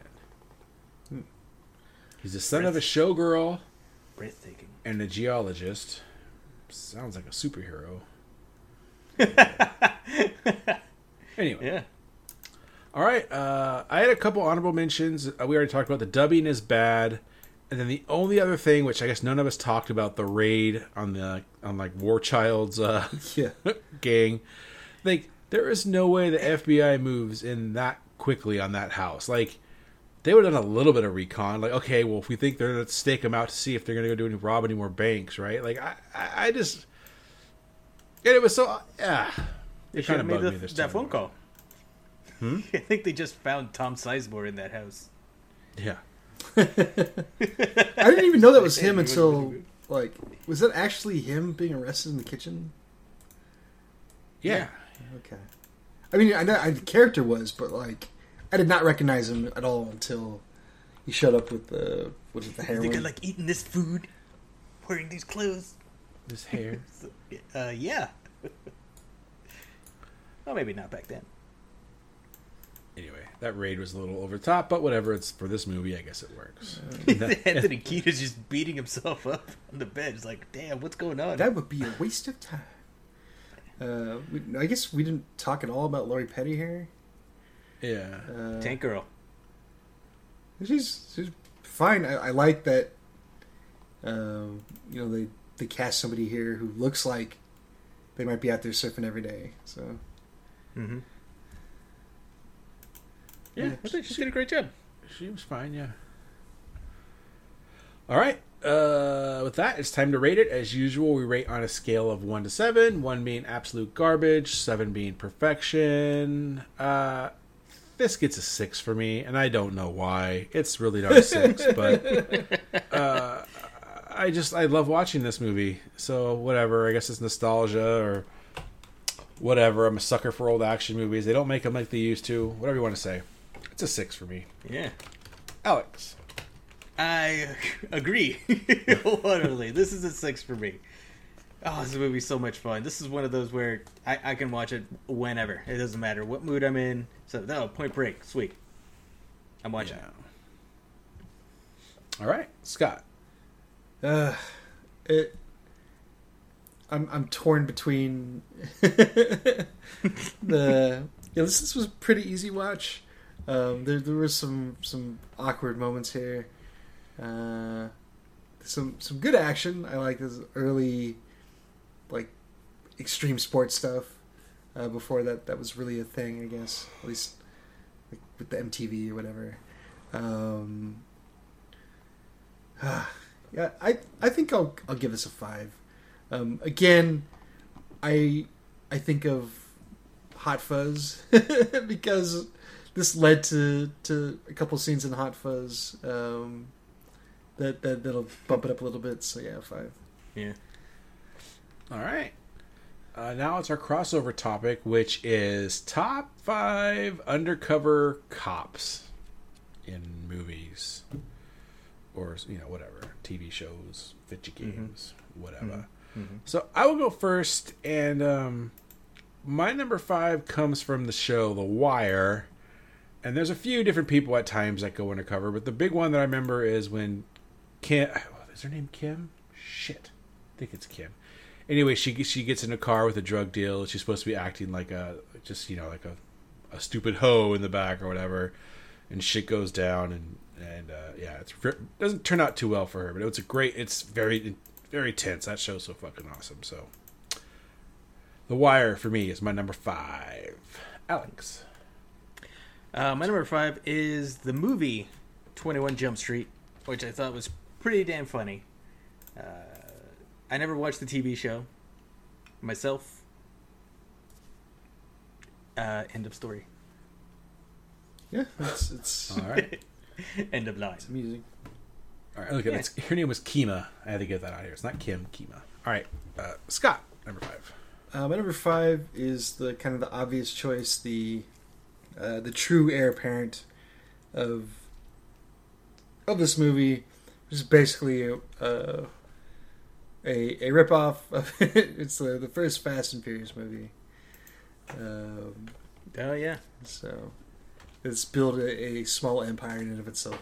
He's the son of a showgirl Breathtaking. and a geologist. Sounds like a superhero. <laughs> anyway, Yeah. all right. Uh, I had a couple honorable mentions. Uh, we already talked about the dubbing is bad, and then the only other thing, which I guess none of us talked about, the raid on the on like War Child's uh, <laughs> Yeah. <laughs> gang. Like there is no way the FBI moves in that quickly on that house. Like they would have done a little bit of recon. Like okay, well if we think they're gonna stake them out to see if they're gonna go do any rob any more banks, right? Like I I, I just and it was so yeah. It kind of made bugged the, me this that time. phone call. Hmm? <laughs> I think they just found Tom Sizemore in that house. Yeah. I didn't even know that was <laughs> him until like was that actually him being arrested in the kitchen? Yeah. Okay. I mean, I know I, the character was, but like I did not recognize him at all until he showed up with the was it the I heroin? think I like eating this food, wearing these clothes. This hair. <laughs> So, uh, yeah. <laughs> well, maybe not back then. Anyway, that raid was a little over the top, but whatever. It's for this movie, I guess it works. <laughs> Anthony Kiedis just beating himself up on the bed. He's like, damn, what's going on? That would be a waste of time. Uh, we, I guess we didn't talk at all about Lori Petty here. Yeah. Uh, Tank Girl. She's she's fine. I, I like that. Um, you know they they cast somebody here who looks like they might be out there surfing every day. So Mm-hmm. Yeah. I think she did a great job. She was fine, yeah. All right. Uh, with that, it's time to rate it. As usual, we rate on a scale of 1 to 7, 1 being absolute garbage, 7 being perfection. Uh, this gets a 6 for me, and I don't know why. It's really not a 6, <laughs> but uh, I just, I love watching this movie. So, whatever. I guess it's nostalgia or whatever. I'm a sucker for old action movies. They don't make them like they used to. Whatever you want to say. It's a 6 for me. Yeah. Alex. I <laughs> agree <laughs> wholeheartedly. this is a six for me. Oh, this movie's so much fun. This is one of those where I, I can watch it whenever. It doesn't matter what mood I'm in. So, no, Point Break, sweet. I'm watching Yeah. All right, Scott. uh, it. I'm I'm torn between <laughs> the. Yeah, this this was a pretty easy watch. Um, there there was some some awkward moments here. Uh, some some good action. I like this early, like, extreme sports stuff. Uh, before that, that was really a thing. I guess at least like, with the MTV or whatever. Um, <sighs> yeah, I I think I'll I'll give this a five. Um, again, I I think of Hot Fuzz <laughs> because this led to to a couple scenes in Hot Fuzz um, that that that'll bump it up a little bit. So yeah, five. Yeah. All right. Uh, now it's our crossover topic, which is top five undercover cops in movies, or you know whatever TV shows, video games, whatever. So I will go first, and um, my number five comes from the show The Wire, and there's a few different people at times that go undercover, but the big one that I remember is when Kim Oh, <sighs> is her name Kim? Shit, I think it's Kim. Anyway, she she gets in a car with a drug deal. She's supposed to be acting like a just you know like a a stupid hoe in the back or whatever, and shit goes down and and uh, yeah, it doesn't turn out too well for her. But it's a great. It's very very tense. That show's so fucking awesome. So, The Wire for me is my number five. Alex. Uh, my number five is the movie 21 Jump Street, which I thought was pretty damn funny. Uh, I never watched the TV show myself. Uh, end of story. Yeah, it's it's <laughs> All right. <laughs> end of line. music. All right. Look, it's, her name was Kima. I had to get that out here. It's not Kim. Kima. All right. Uh, Scott, number five. Uh, my number five is the kind of the obvious choice, the uh, the true heir apparent of of this movie, which which is basically a a, a a ripoff of <laughs> it's the, the first Fast and Furious movie. Um, Oh yeah. so it's built a, a small empire in and of itself.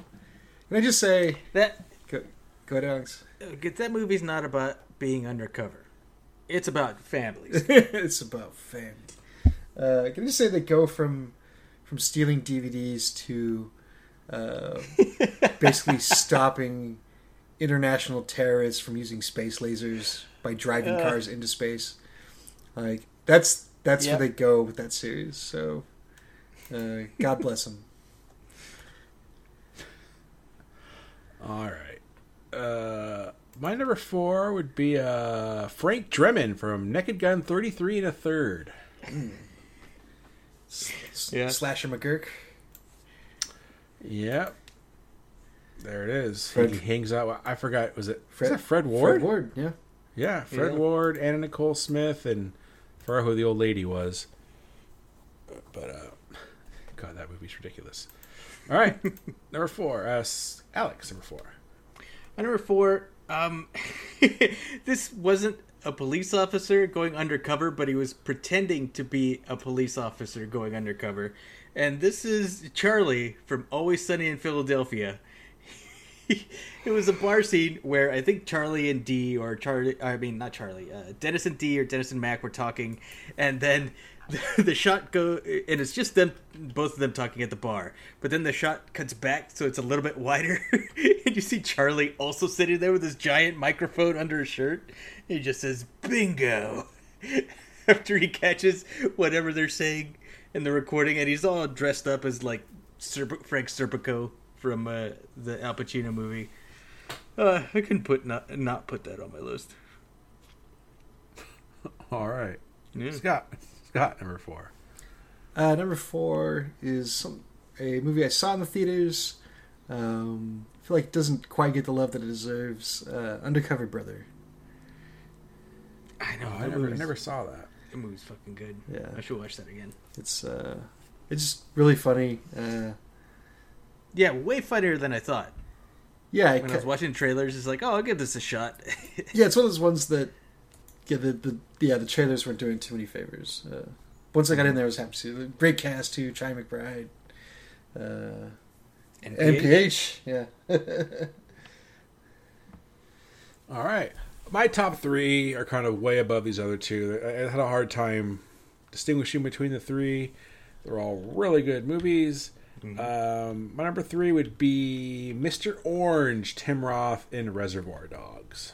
Can I just say, That go, go ahead, Alex. That movie's not about being undercover. It's about families. <laughs> it's about family. Uh, can I just say they go from from stealing DVDs to uh, <laughs> basically stopping international terrorists from using space lasers by driving Uh. cars into space. Like that's that's Yep. where they go with that series. So uh, God bless them. <laughs> All right. Uh, my number four would be uh, Frank Drebin from Naked Gun 33 and a third. <clears throat> Yeah. Slasher McGurk. Yep. There it is. Fred- He hangs out. with- I forgot. Was it Fred- Fred, that Fred Ward? Fred Ward. Yeah. Yeah, Fred Yeah. Ward, Anna Nicole Smith, and I forgot who the old lady was. But uh, God, that movie's ridiculous. All right, <laughs> number four. Uh, Alex, number four. And number four, um, <laughs> this wasn't a police officer going undercover, but he was pretending to be a police officer going undercover. And this is Charlie from Always Sunny in Philadelphia. <laughs> it was a bar scene where I think Charlie and Dee, or Charlie, I mean, not Charlie, uh, Dennis and Dee or Dennis and Mac were talking, and then the, <laughs> the shot go, and it's just them, both of them talking at the bar. But then the shot cuts back, so it's a little bit wider, <laughs> and you see Charlie also sitting there with his giant microphone under his shirt. He just says "Bingo" after he catches whatever they're saying in the recording, and he's all dressed up as like Serp- Frank Serpico from uh, the Al Pacino movie. Uh, I couldn't put not not put that on my list. <laughs> All right, Yeah. Scott. Scott, number four. Uh, number four is some, a movie I saw in the theaters. Um, I feel like it doesn't quite get the love that it deserves. Uh, Undercover Brother. I know. Oh, I never, I never saw that. The movie's fucking good. Yeah. I should watch that again. It's uh, it's just really funny. Uh, Yeah, way funnier than I thought. yeah, When I ca- was watching trailers, it's like, oh, I'll give this a shot. <laughs> yeah, it's one of those ones that yeah, the, the yeah the trailers weren't doing too many favors. Uh, once I got in there, I was happy to see the great cast too. Chi McBride, uh, and NPH, yeah. <laughs> All right, my top three are kind of way above these other two. I I had a hard time distinguishing between the three. They're all really good movies. Um, my number three would be Mr. Orange, Tim Roth in Reservoir Dogs.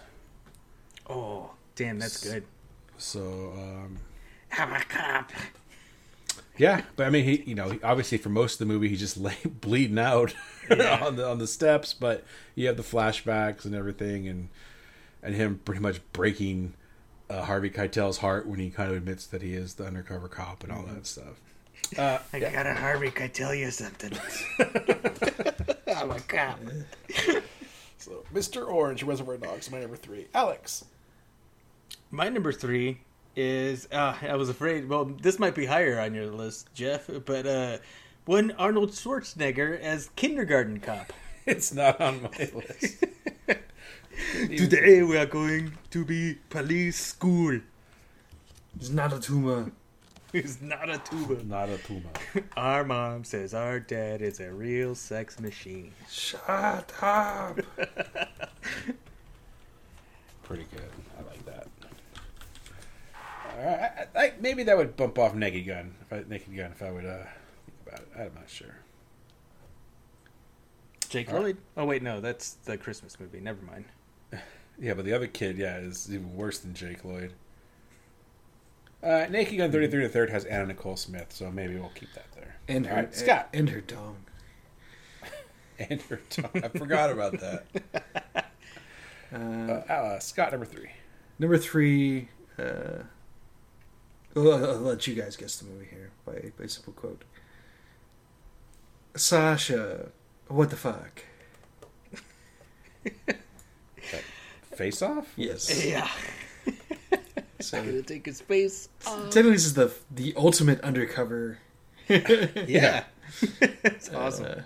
Oh, damn, that's good. So um, I'm a cop. yeah, but I mean, he you know obviously for most of the movie he's just <laughs> lay, bleeding out Yeah. <laughs> on the on the steps, but you have the flashbacks and everything, and and him pretty much breaking uh, Harvey Keitel's heart when he kind of admits that he is the undercover cop and all that stuff. Uh, I got a Harvey. Can I tell you something? <laughs> I'm a cop. <laughs> so Mr. Orange, Reservoir Dogs, my number three. Alex. My number three is uh, I was afraid. Well, this might be higher on your list, Jeff, but uh, one Arnold Schwarzenegger as kindergarten cop. <laughs> It's not on my list. Today we are going to be police school. It's not a tumor. It's not a tuba. not a tuba. Our mom says our dad is a real sex machine. Shut up. Pretty good. I like that. Right, I, I, maybe that would bump off Naked Gun. If I Naked Gun, if I would uh, think about it, I'm not sure. Jake All right. Lloyd? Oh wait, no, that's the Christmas movie. Never mind. <laughs> Yeah, but the other kid, yeah, is even worse than Jake Lloyd. Uh, Naked Gun 33 to third has Anna Nicole Smith, so maybe we'll keep that there. And All her right, Scott and her dong. <laughs> and her tongue. I forgot about that. <laughs> Uh, Uh, uh, Scott number three. Number three, uh, I'll, I'll let you guys guess the movie here by, by simple quote. Sasha, what the fuck? Face Off. Yes. Yeah. So, Gonna take his face. technically, this is the the ultimate undercover. <laughs> Yeah. <laughs> It's awesome. Uh,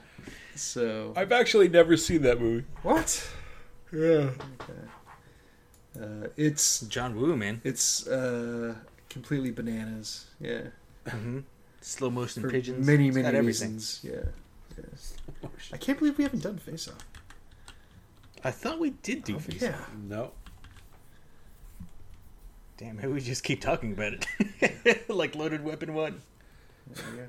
so I've actually never seen that movie. what? Yeah. Uh, it's John Woo, man. it's uh, completely bananas. Yeah. hmm Slow motion For pigeons. many It's many got everything. reasons. Yeah. yeah. I can't believe we haven't done Face Off. I thought we did do face. Yeah. No. Damn, maybe we just keep talking about it. <laughs> like Loaded Weapon 1. There we go.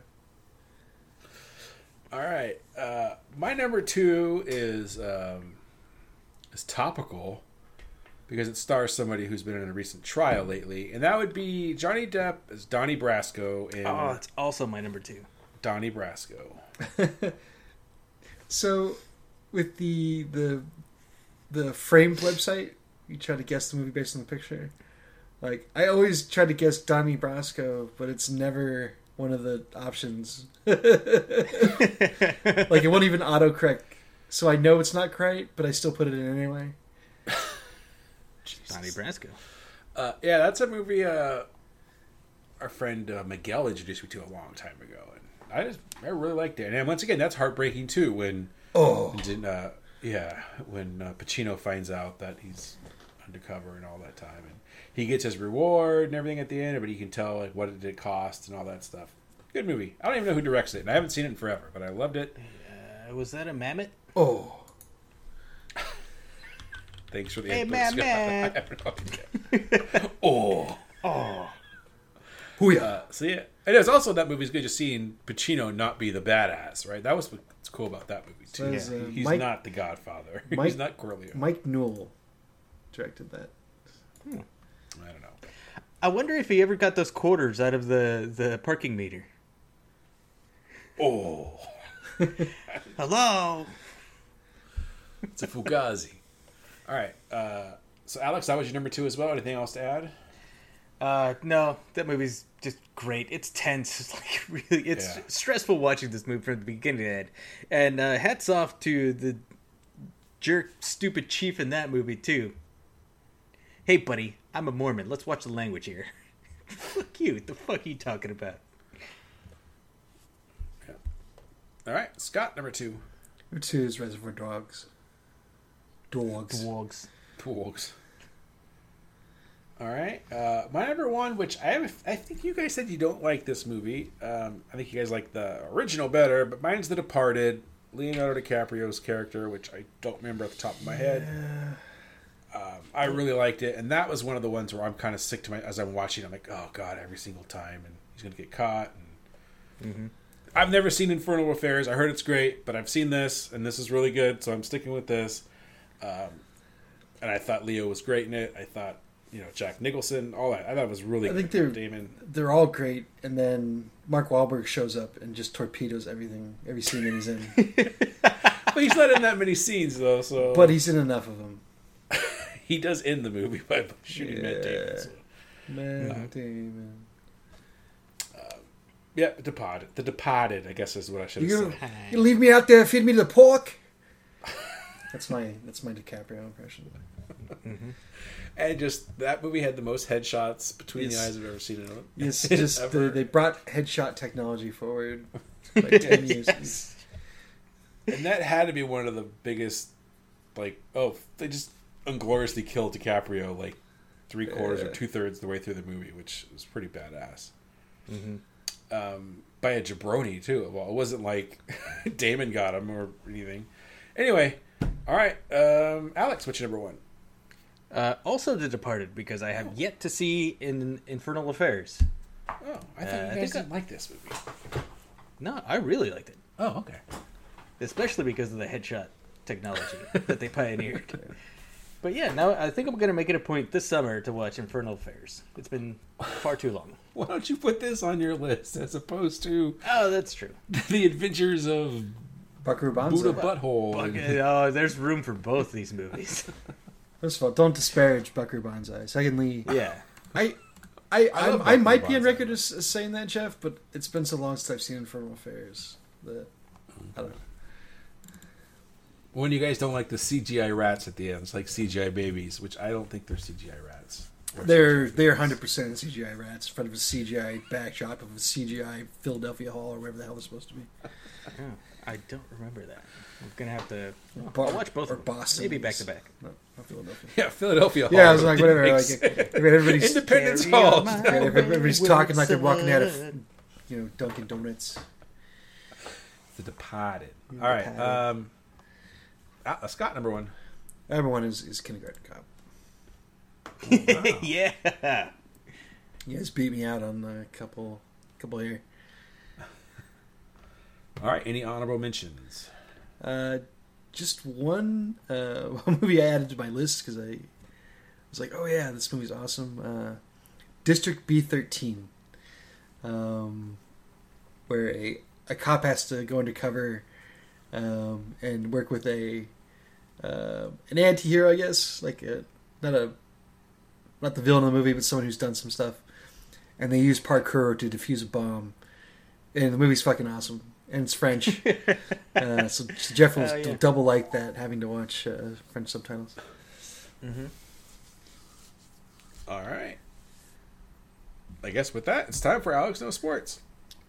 All right. Uh, my number two is um, is topical because it stars somebody who's been in a recent trial lately, and that would be Johnny Depp as Donnie Brasco in Oh, it's also my number two. Donnie Brasco. <laughs> So, with the the the framed website, you try to guess the movie based on the picture. Like I always try to guess Donnie Brasco, but it's never one of the options. <laughs> like it won't even autocorrect, so I know it's not correct, but I still put it in anyway. Donnie Brasco. Uh, yeah, that's a movie uh, our friend uh, Miguel introduced me to a long time ago, and I just I really liked it. And once again, that's heartbreaking too when Oh, when didn't, uh, yeah when uh, Pacino finds out that he's undercover and all that time, and he gets his reward and everything at the end, but you can tell like what did it cost and all that stuff. Good movie. I don't even know who directs it, and I haven't seen it in forever, but I loved it. Uh, was that a mammoth? oh, Thanks for the Hey, input, man, Scott. man. <laughs> I have no idea. oh. <laughs> Oh. Hooyah. Uh, so yeah, and it's also that movie's good just seeing Pacino not be the badass, right? That was what's cool about that movie too. Says, uh, He's Mike- not the Godfather. <laughs> Mike- He's not Corleone. Mike Newell directed that. I don't know. I wonder if he ever got those quarters out of the, the parking meter. Oh, <laughs> Hello? it's a Fugazi. All right. Uh, so Alex, that was your number two as well. Anything else to add? Uh, no, that movie's just great. It's tense. <laughs> It's like really, it's Yeah. stressful watching this movie from the beginning to end. And uh, hats off to the jerk, stupid chief in that movie too. Hey, buddy, I'm a Mormon. Let's watch the language here. <laughs> fuck you. What the fuck are you talking about? All right, Scott, number two. Number two is Reservoir Dogs. Dogs. Wogs. Pools. All right, uh, my number one, which I have, I think you guys said you don't like this movie. Um, I think you guys like the original better, but mine's The Departed. Leonardo DiCaprio's character, which I don't remember at the top of my head. Um, I really liked it, and that was one of the ones where I'm kind of sick to my as I'm watching. I'm like, oh god, every single time, and he's gonna get caught. And I've never seen Infernal Affairs. I heard it's great, but I've seen this, and this is really good, so I'm sticking with this. Um, and I thought Leo was great in it. I thought, you know, Jack Nicholson, all that. I thought it was really I think they're- Damon. They're all great, and then Mark Wahlberg shows up and just torpedoes everything, every scene that he's in. <laughs> But he's not in that many scenes though, so but he's in enough of them. He does end the movie by shooting Matt Damon. Yeah. So. Man, uh, Damon. Uh, yeah, Departed. The Departed, I guess is what I should You have gonna, said. you leave me out there, feed me the pork? <laughs> That's my that's my DiCaprio impression. Mm-hmm. And just that movie had the most headshots between Yes. the eyes I've ever seen in it. Yes, <laughs> just the, they brought headshot technology forward <laughs> like ten years. Yes. and that had to be one of the biggest like oh they just ungloriously killed DiCaprio like three quarters or two thirds the way through the movie, which was pretty badass. Mm-hmm. Um, by a jabroni too. Well, it wasn't like <laughs> Damon got him or anything. Anyway, all right, um, Alex, what's your number one? Uh, also, The Departed, because I have yet to see in Infernal Affairs. Oh, I thought Uh, you guys I- didn't like this movie. No, I really liked it. Oh, okay. especially because of the headshot technology <laughs> that they pioneered. But yeah, now I think I'm gonna make it a point this summer to watch Infernal Affairs. It's been far too long. <laughs> Why don't you put this on your list as opposed to Oh, that's true. <laughs> the Adventures of Buckaroo Buddha Butthole? Fuck and- Oh, there's room for both these movies. <laughs> First of all, don't disparage Buckaroo Banzai. Secondly, yeah. I I I I, might Buckaroo be on record as, as saying that, Jeff, but it's been so long since I've seen Infernal Affairs that I don't know. When you guys don't like the CGI rats at the end, it's like CGI babies, which I don't think they're CGI rats. They're CGI they're hundred percent CGI rats in front of a CGI backdrop of a CGI Philadelphia Hall or wherever the hell they're supposed to be. I don't remember that. I'm gonna have to. Bo- I'll watch both or of them. Boston. Maybe back to back. No, not Philadelphia. Yeah, Philadelphia. Yeah, I was like, whatever. Like, Makes <laughs> I mean, everybody's Independence Carry Hall. Yeah, everybody's talking like they're walking out of, you know, Dunkin' Donuts. The Departed. All right. Departed. Um, uh, Scott, number one. Everyone is, is Kindergarten Cop. <laughs> yeah. You guys beat me out on a couple, couple here. All right. Any honorable mentions? Uh, just one, uh, <laughs> one movie I added to my list because I was like, oh yeah, this movie's awesome. Uh, District B thirteen, um, where a a cop has to go undercover um, and work with a uh, an anti-hero, I guess, like a, not a not the villain of the movie, but someone who's done some stuff. And they use parkour to defuse a bomb, and the movie's fucking awesome. And it's French, <laughs> uh, so, so Jeff will Oh, yeah. double like that, having to watch uh, French subtitles. Mm-hmm. All right. I guess with that, it's time for Alex No Sports.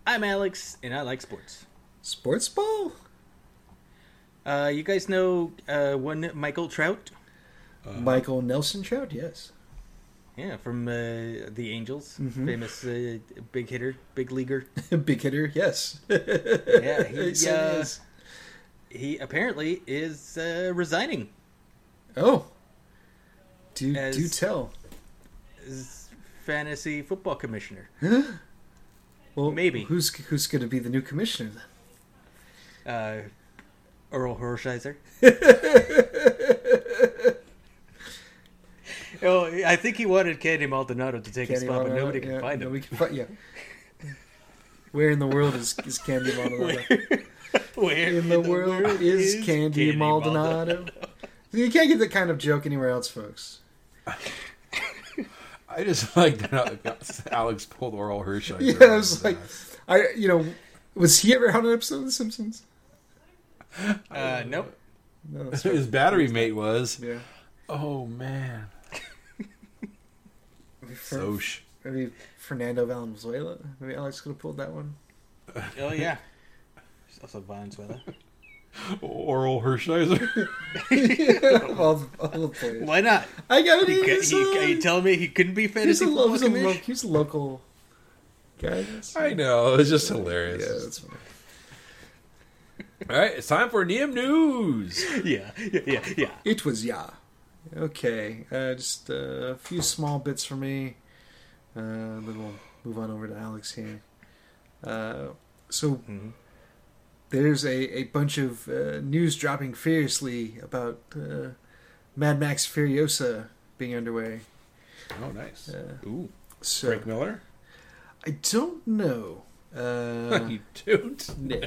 I'm Alex, and I like sports. Sports ball. Uh, you guys know uh, one Michael Trout? Michael Nelson Trout, yes. Yeah, from uh, the Angels, Mhm. famous uh, big hitter, big leaguer. <laughs> Big hitter, yes. Yeah, <laughs> he, He he uh, is. He apparently is uh, resigning Oh, do as- do tell. as fantasy football commissioner. Well, Maybe. who's who's going to be the new commissioner then? Earl Hershiser. <laughs> oh, I think he wanted Candy Maldonado to take his Candy spot, but Maldonado? nobody can Yeah, find him. nobody can find- yeah. Where in the world is, is Candy Maldonado? <laughs> Where in the world is Candy, Maldonado? <laughs> You can't get that kind of joke anywhere else, folks. I just like that Alex pulled Orel Hershiser. Yeah, I was like, I you know, was he ever on an episode of The Simpsons? Uh, nope. No, <laughs> that's his battery mate was. yeah. Oh man, Maybe, Fer- so maybe Fernando Valenzuela. Maybe Alex could have pulled that one. <laughs> Oh yeah. There's also Valenzuela. <laughs> Orel Hershiser. all, the, all the players. Why not? I got it. He, in he, his, he, are you telling me he couldn't be He's fantasy a, lo- football he's, a lo- he's a local guy. I guess. I know it's just hilarious. Yeah, that's funny. All right, it's time for Neum News. <laughs> Yeah, yeah, yeah, yeah. It was yeah. Okay, uh, just uh, a few small bits for me. Uh, then we'll move on over to Alex here. Uh, so Mhm. there's a, a bunch of uh, news dropping furiously about uh, Mad Max Furiosa being underway. Oh, nice. Uh, Ooh. so Frank Miller. I don't know. Uh, <laughs> you don't. No.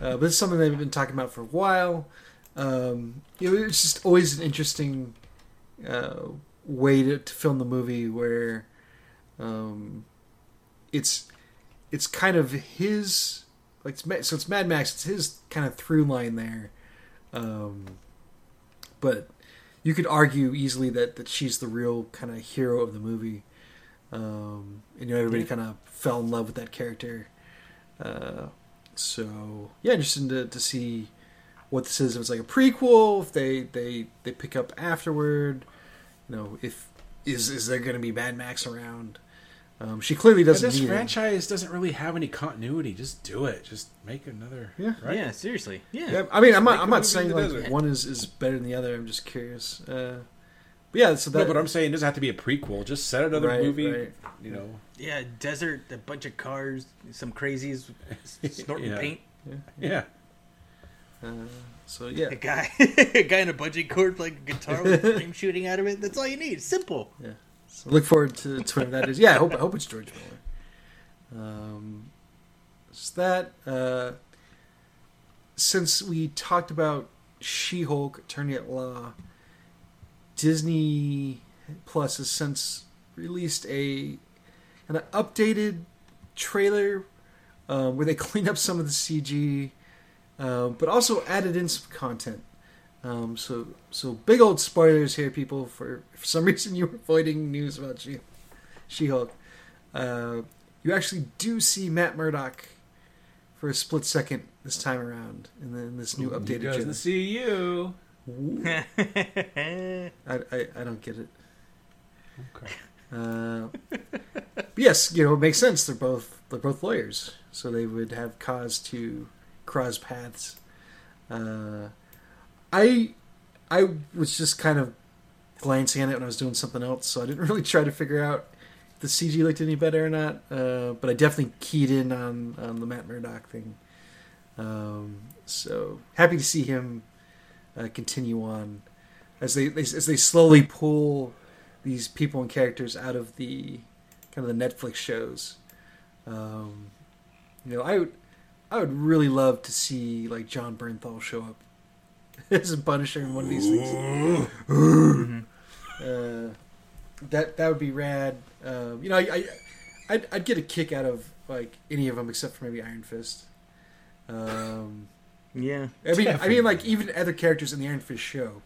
uh, but it's something they've been talking about for a while. Um, you know, it's just always an interesting uh, way to, to film the movie where um, it's it's kind of his like it's, so it's Mad Max. It's his kind of through line there, um, but you could argue easily that that she's the real kind of hero of the movie. Um, and you know everybody Yeah. kind of fell in love with that character. Uh, so yeah, interesting to, to see what this is. If it's like a prequel, if they they they pick up afterward, you know, if is is there going to be Mad Max around? Um, she clearly doesn't this need it. franchise doesn't really have any continuity. Just do it. Just make another. Yeah. Right? Yeah, seriously. Yeah. Yeah, I mean, I'm not, a I'm not saying in like desert. one is, is better than the other. I'm just curious. Uh, but yeah, so that No, but I'm saying it doesn't have to be a prequel. Just set another Right, movie. right. You know. Yeah, desert, a bunch of cars, some crazies <laughs> snorting Yeah. paint. Yeah. uh, so yeah, A guy, <laughs> a guy in a bungee cord playing a guitar with <laughs> flame shooting out of it. That's all you need. Simple. Yeah. So look forward to, to whatever that is. Yeah, I hope I hope it's George Miller. Um, is that uh, since we talked about She-Hulk Attorney at Law, Disney Plus has since released a an updated trailer um, where they <laughs> cleaned up some of the CG, uh, but also added in some content. Um, so, so big old spoilers here, people. For, for some <laughs> reason, you were avoiding news about She, She-Hulk. Uh, you actually do see Matt Murdock for a split second this time around in, the, in this new He updated doesn't gen. see you. <laughs> I, I, I don't get it. Okay. Uh, yes, you know, it makes sense. They're both they're both lawyers, so they would have cause to cross paths. Uh, I I was just kind of glancing at it when I was doing something else, so I didn't <laughs> really try to figure out if the CG looked any better or not. Uh, but I definitely keyed in on on the Matt Murdock thing. Um, so happy to see him uh, continue on as they, they as they slowly pull these people and characters out of the kind of the Netflix shows. Um, you know, I would I would really love to see like Jon Bernthal show up <laughs> as a Punisher in one of these things. uh, that that would be rad. Um, you know, I, I I'd, I'd get a kick out of like any of them except for maybe Iron Fist. Um, yeah. I mean, I mean, like even other characters in the Iron Fist show,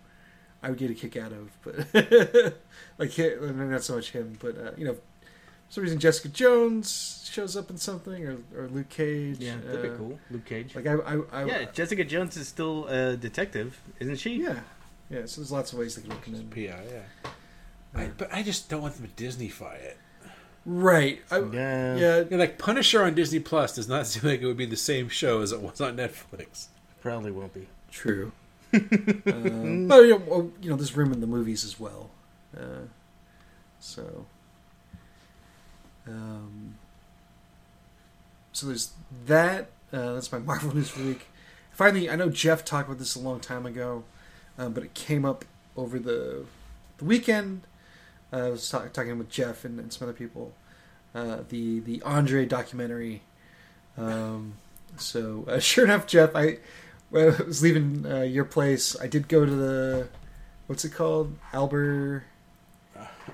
I would get a kick out of, but <laughs> like hi- I mean, not so much him, but uh, you know, for some reason Jessica Jones shows up in something, or, or Luke Cage. Yeah, that'd be uh, cool. Luke Cage. Like I, I, I yeah, Jessica Jones is still a detective, isn't she? yeah, yeah. So there's lots of ways they can look in. PI, yeah. I, but I just don't want them to Disneyfy it. Right. I, Yeah. yeah. Yeah, like Punisher on Disney Plus does not <laughs> seem like it would be the same show as it was on Netflix. Probably won't be. True. <laughs> um, but you know, you know, there's room in the movies as well. Uh, so, um, so there's that. Uh, that's my <laughs> Marvel news for the week. Finally, I know Jeff talked about this a long time ago, um, but it came up over the the weekend. Uh, I was talk- talking with Jeff and, and some other people. Uh, the the Andre documentary. Um, so uh, <laughs> sure enough, Jeff, I when <laughs> I was leaving uh, your place. I did go to the what's it called, Albert.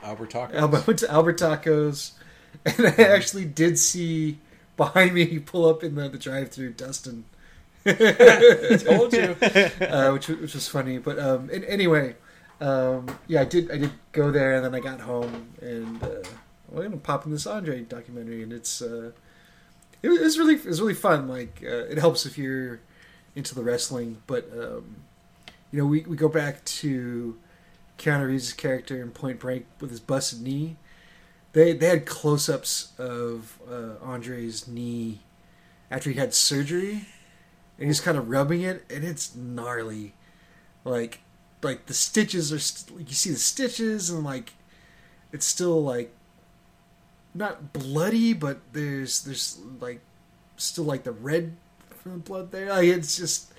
Albert Tacos. Albert went to Albert Tacos, <laughs> and I actually did see behind me <laughs> pull up in the, the drive-through Dustin. Told you. uh, which which was funny. But um, in, anyway, um, yeah, I did I did go there, and then I got home, and uh, I'm gonna pop in this Andre documentary, and it's uh, it was, it was really it was really fun. Like uh, it helps if you're into the wrestling, but um, you know we we go back to Keanu Reeves' character in Point Break with his busted knee. They they had close-ups of uh, Andre's knee after he had surgery and he's kind of rubbing it, and it's gnarly. Like, like the stitches are, st- you see the stitches, and like, it's still like, not bloody, but there's there's like, still like the red from the blood there. Like it's just,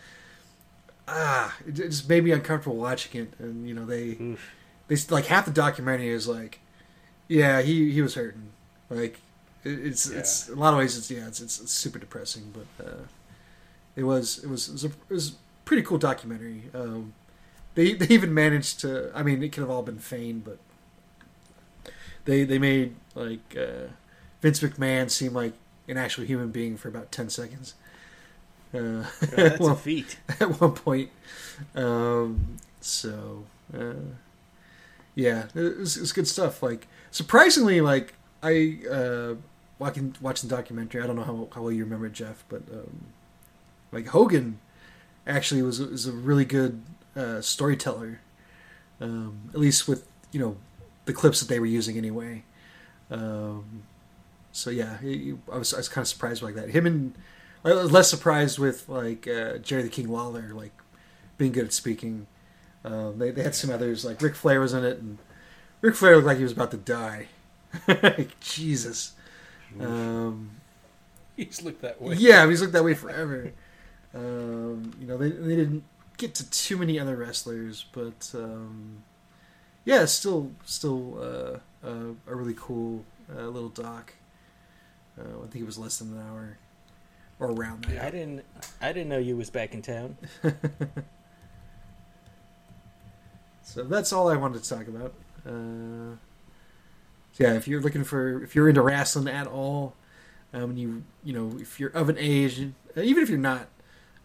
ah, it just made me uncomfortable watching it, and you know they, Oof. they like half the documentary is like, yeah, he he was hurting, like. it- It's it's a lot of ways it's yeah it's it's, it's super depressing but uh, it was it was it was a, it was a pretty cool documentary. Um, they <laughs> they even managed to. I mean, it could have all been feigned, but they they made like uh, Vince McMahon seem like an actual human being for about ten seconds. Uh, <laughs> That's a feat. <laughs> at one point. Um, so uh, yeah, it was, it good stuff. Like surprisingly, like I uh, watching watching the documentary. I don't know how how well you remember Jeff, but um, like Hogan actually was was a really good uh, storyteller. Um, at least with you know the clips that they were using anyway. Um, so yeah, he- I was I was kind of surprised by that. Him and I was less surprised with like uh, Jerry the King Lawler, like being good at speaking. Um, they they had some others like Ric Flair was in it, and Ric Flair looked like he was about to die. <laughs> like, Jesus. Um, He's looked that way. yeah, he's looked that way forever. Um, you know, they they didn't get to too many other wrestlers, but um, yeah, still still uh, uh, a really cool uh, little doc. Uh, I think it was less than an hour or around that. I didn't. I didn't know you was back in town. <laughs> So that's all I wanted to talk about. Uh, so yeah, if you're looking for, if you're into wrestling at all, um, and you, you know, if you're of an age, uh, even if you're not,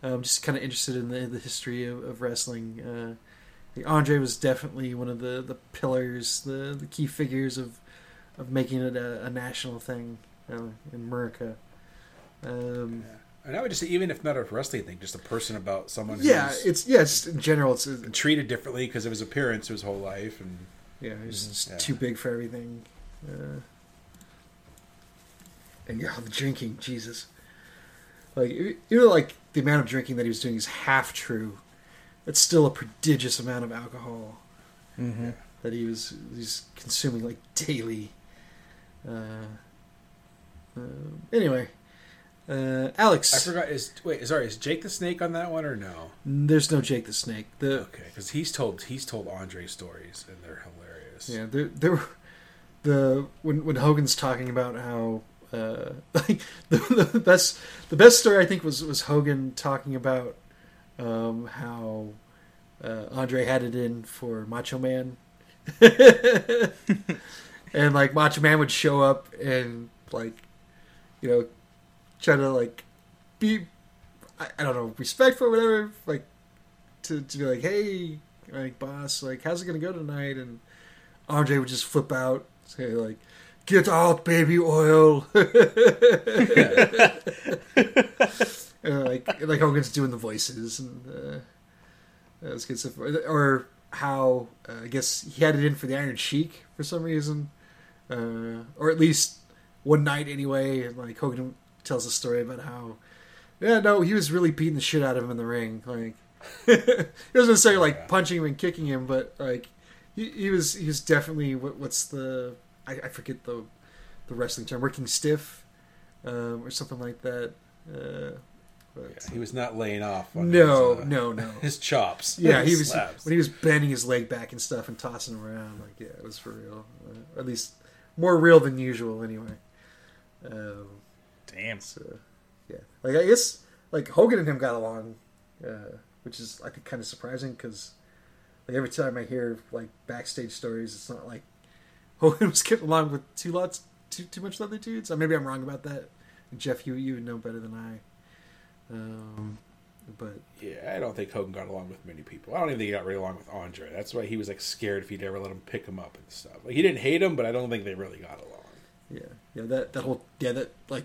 um, just kind of interested in the, the history of, of wrestling, uh, I think Andre was definitely one of the, the pillars, the, the key figures of, of making it a, a national thing uh, in America. Um, And I would just say, even if not a wrestling thing, just a person about someone Yeah, who's it's yeah. It's in general. It's treated differently because of his appearance his whole life, and yeah. he's just Mm-hmm. Yeah. too big for everything. Uh, and yeah, the drinking, Jesus. Like you know, like the amount of drinking that he was doing is half true. It's still a prodigious amount of alcohol Mm-hmm. that he was he's consuming like daily. Uh, uh, anyway, uh, Alex, I forgot. Is wait, sorry, is Jake the Snake on that one or no? there's no Jake the Snake. The Okay, because he's told he's told Andre stories and they're hilarious. Yeah, there, there the when when Hogan's talking about how uh, <laughs> like the, the best the best story I think was was Hogan talking about um, how uh, Andre had it in for Macho Man, <laughs> <laughs> and like Macho Man would show up and like you know try to like be I, I don't know respectful or whatever like to to be like hey like boss like how's it gonna go tonight and Andre would just flip out, say like, "Get out, baby oil." <laughs> and like like Hogan's doing the voices and uh, that was good stuff. Or how uh, I guess he had it in for the Iron Sheik for some reason, uh, or at least one night anyway. And like Hogan tells a story about how, yeah, no, he was really beating the shit out of him in the ring. Like <laughs> he wasn't necessarily like punching him and kicking him, but like he, he was he was definitely what, what's the I, I forget the the wrestling term working stiff um, or something like that. Uh, but- Yeah, he was not laying off. On no, his, uh, no, no. <laughs> his chops. Yeah, he was slaps. when he was bending his leg back and stuff and tossing him around. Like, yeah, it was for real. Uh, at least more real than usual, anyway. Um, Damn. so, yeah, like I guess like Hogan and him got along, uh, which is I think kind of surprising because like every time I hear like backstage stories, it's not like <laughs> Hogan was getting along with too lots too too much other dudes. Uh, maybe I'm wrong about that. Jeff, you you would know better than I. Um, but Yeah, I don't think Hogan got along with many people. I don't even think he got really along with Andre. That's why he was like scared if he'd ever let him pick him up and stuff. Like he didn't hate him, but I don't think they really got along. Yeah, yeah, that that whole yeah that like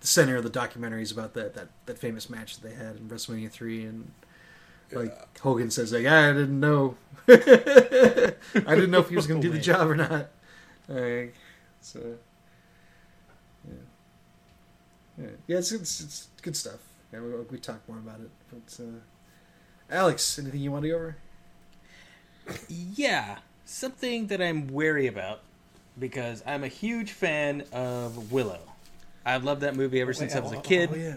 the center of the documentaries about that that that famous match that they had in WrestleMania three, and like Hogan says like I didn't know, <laughs> I didn't know if he was going to do the <laughs> job or not. Like, so yeah, yeah, yeah, it's it's, it's good stuff. Yeah, we, we talk more about it, but uh, Alex, anything you want to go over? Yeah, something that I'm wary about because I'm a huge fan of Willow. I've loved that movie ever since I was a kid, Oh yeah.